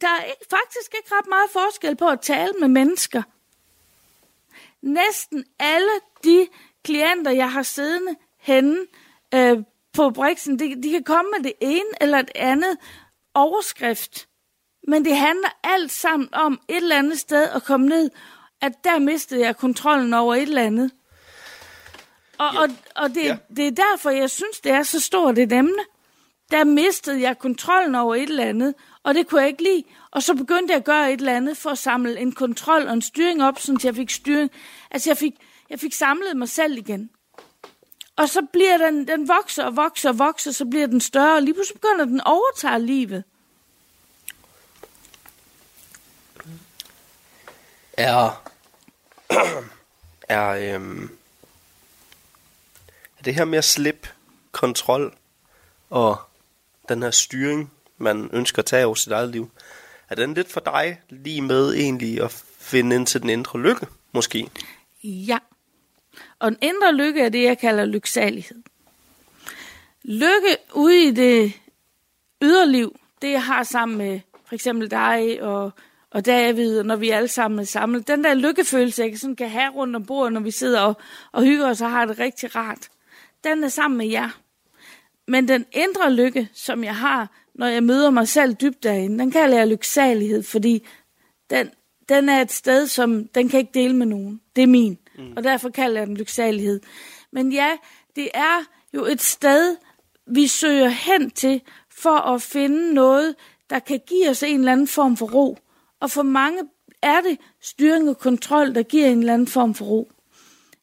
der er ikke, faktisk ikke ret meget forskel på at tale med mennesker. Næsten alle de klienter, jeg har siddende henne øh, på Brixen, de, de kan komme med det ene eller det andet overskrift. Men det handler alt sammen om et eller andet sted at komme ned, at der mistede jeg kontrollen over et eller andet. Og, ja. og, og det, ja. det er derfor, jeg synes, det er så stort et emne. Der mistede jeg kontrollen over et eller andet, og det kunne jeg ikke lide. Og så begyndte jeg at gøre et eller andet for at samle en kontrol og en styring op, så jeg fik styring. Altså, jeg fik, jeg fik samlet mig selv igen. Og så bliver den, den vokser og vokser og vokser, så bliver den større, og lige pludselig begynder den at overtage livet. Er, er, øhm, at det her med at slippe kontrol og den her styring, man ønsker at tage over sit eget liv, er den lidt for dig lige med egentlig at finde ind til den indre lykke, måske? Ja. Og den indre lykke er det, jeg kalder lyksalighed. Lykke ude i det yderliv, det jeg har sammen med for eksempel dig og, og David, og når vi alle sammen er samlet. Den der lykkefølelse, jeg sådan kan have rundt om bordet, når vi sidder og, og hygger os og har det rigtig rart, den er sammen med jer. Men den indre lykke, som jeg har, når jeg møder mig selv dybt derinde, den kalder jeg lyksalighed, fordi den, den er et sted, som den kan ikke dele med nogen. Det er min, mm. og derfor kalder jeg den lyksalighed. Men ja, det er jo et sted, vi søger hen til, for at finde noget, der kan give os en eller anden form for ro. Og for mange er det styring og kontrol, der giver en eller anden form for ro.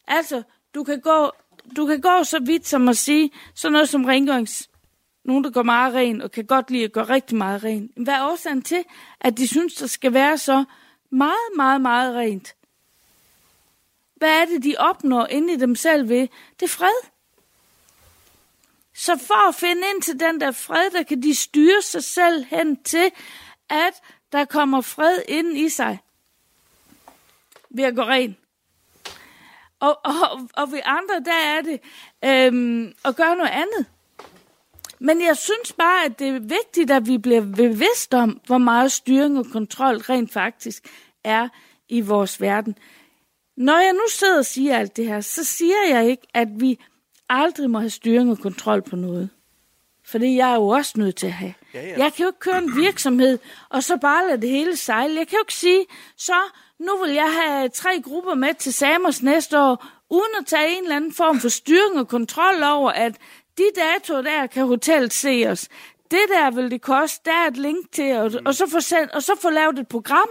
Altså, du kan gå, du kan gå så vidt som at sige, sådan noget som rengørings, nogen, der går meget ren, og kan godt lide at gøre rigtig meget ren. Hvad er årsagen til, at de synes, der skal være så meget, meget, meget rent? Hvad er det, de opnår inde i dem selv ved? Det er fred. Så for at finde ind til den der fred, der kan de styre sig selv hen til, at der kommer fred ind i sig ved at gå ren. Og, og, og ved andre, der er det øhm, at gøre noget andet. Men jeg synes bare, at det er vigtigt, at vi bliver bevidst om, hvor meget styring og kontrol rent faktisk er i vores verden. Når jeg nu sidder og siger alt det her, så siger jeg ikke, at vi aldrig må have styring og kontrol på noget. For det er jeg jo også nødt til at have. Ja, ja. Jeg kan jo ikke køre en virksomhed, og så bare lade det hele sejle. Jeg kan jo ikke sige, så nu vil jeg have tre grupper med til Samers næste år, uden at tage en eller anden form for styring og kontrol over, at de datoer der kan hotellet se os. Det der vil det koste, der er et link til, og, og, så få sendt, og så få lavet et program,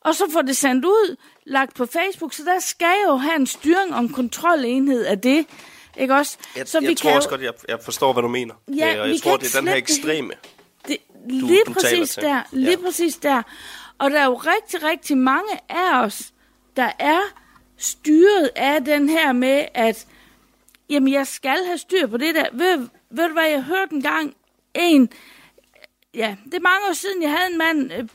og så få det sendt ud, lagt på Facebook, så der skal jo have en styring og en kontrolenhed af det. Ikke også? Jeg, så jeg vi tror kan også godt, jeg, jeg forstår, hvad du mener. Ja, Øh, og vi jeg kan tror, det er den her ekstreme. det, du- lige du taler præcis der, lige Ja. præcis der. Og der er jo rigtig, rigtig mange af os, der er styret af den her med, at jamen, jeg skal have styr på det der. Ved, ved du hvad, jeg hørte en gang en, ja, det er mange år siden, jeg havde en mand øh,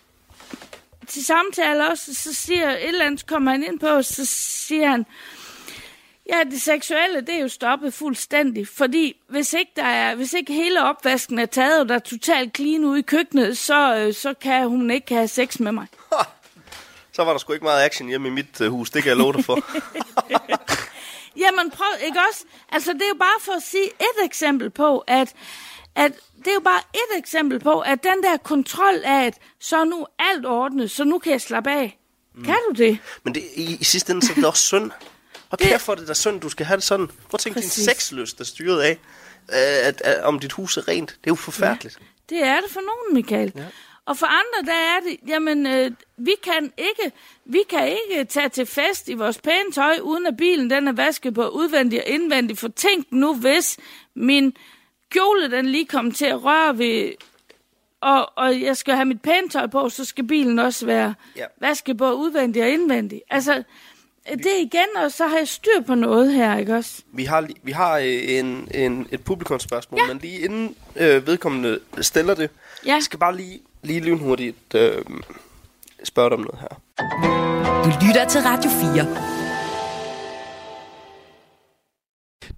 til samtale også, så siger et eller andet, så kommer han ind på, så siger han, Ja, det seksuelle, det er jo stoppet fuldstændig, fordi hvis ikke, der er, hvis ikke hele opvasken er taget, og der er totalt clean ude i køkkenet, så, øh, så kan hun ikke have sex med mig. Så var der sgu ikke meget action hjemme i mit uh, hus, det kan jeg love dig for. Jamen prøv, ikke også? Altså det er jo bare for at sige et eksempel på, at, at det er jo bare et eksempel på, at den der kontrol af, at så er nu alt ordnet, så nu kan jeg slappe af. Mm. Kan du det? Men det, i, i sidste ende, så er det også synd. Og kæft for det der synd, du skal have det sådan. Prøv at tænke, din sexlyst er styret af, øh, at, at, om dit hus er rent. Det er jo forfærdeligt. Det er det for nogen, Michael. Ja. Og for andre, der er det, jamen, øh, vi kan ikke, vi kan ikke tage til fest i vores pæne tøj, uden at bilen den er vasket på udvendig og indvendig. For tænk nu, hvis min kjole, den lige kom til at røre ved, og, og jeg skal have mit pæne tøj på, så skal bilen også være Ja. vasket på udvendig og indvendig. Altså, det er igen, og så har jeg styr på noget her, ikke også? Vi har, vi har øh, en, en, et publikumsspørgsmål, ja. men lige inden øh, vedkommende stiller det, Ja. jeg skal bare lige, lige lynhurtigt øh, spørge dig om noget her. Du lytter til Radio 4.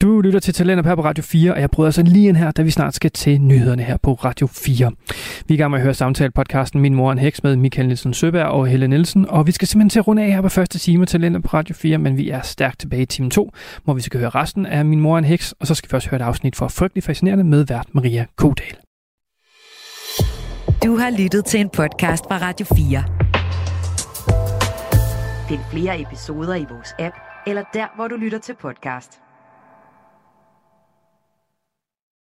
Du lytter til Talenter her på Radio 4, og jeg bryder så lige ind her, da vi snart skal til nyhederne her på Radio 4. Vi er i gang med at høre samtale-podcasten Min Mor en Heks med Michael Nielsen Søberg og Helle Nielsen, og vi skal simpelthen til at runde af her på første time Talenter på Radio 4, men vi er stærkt tilbage i time 2, hvor vi skal høre resten af Min Mor en Heks, og så skal vi også høre et afsnit for Frygtelig Fascinerende med vært Maria Kodal. Du har lyttet til en podcast fra Radio 4. Find flere episoder i vores app, eller der, hvor du lytter til podcast.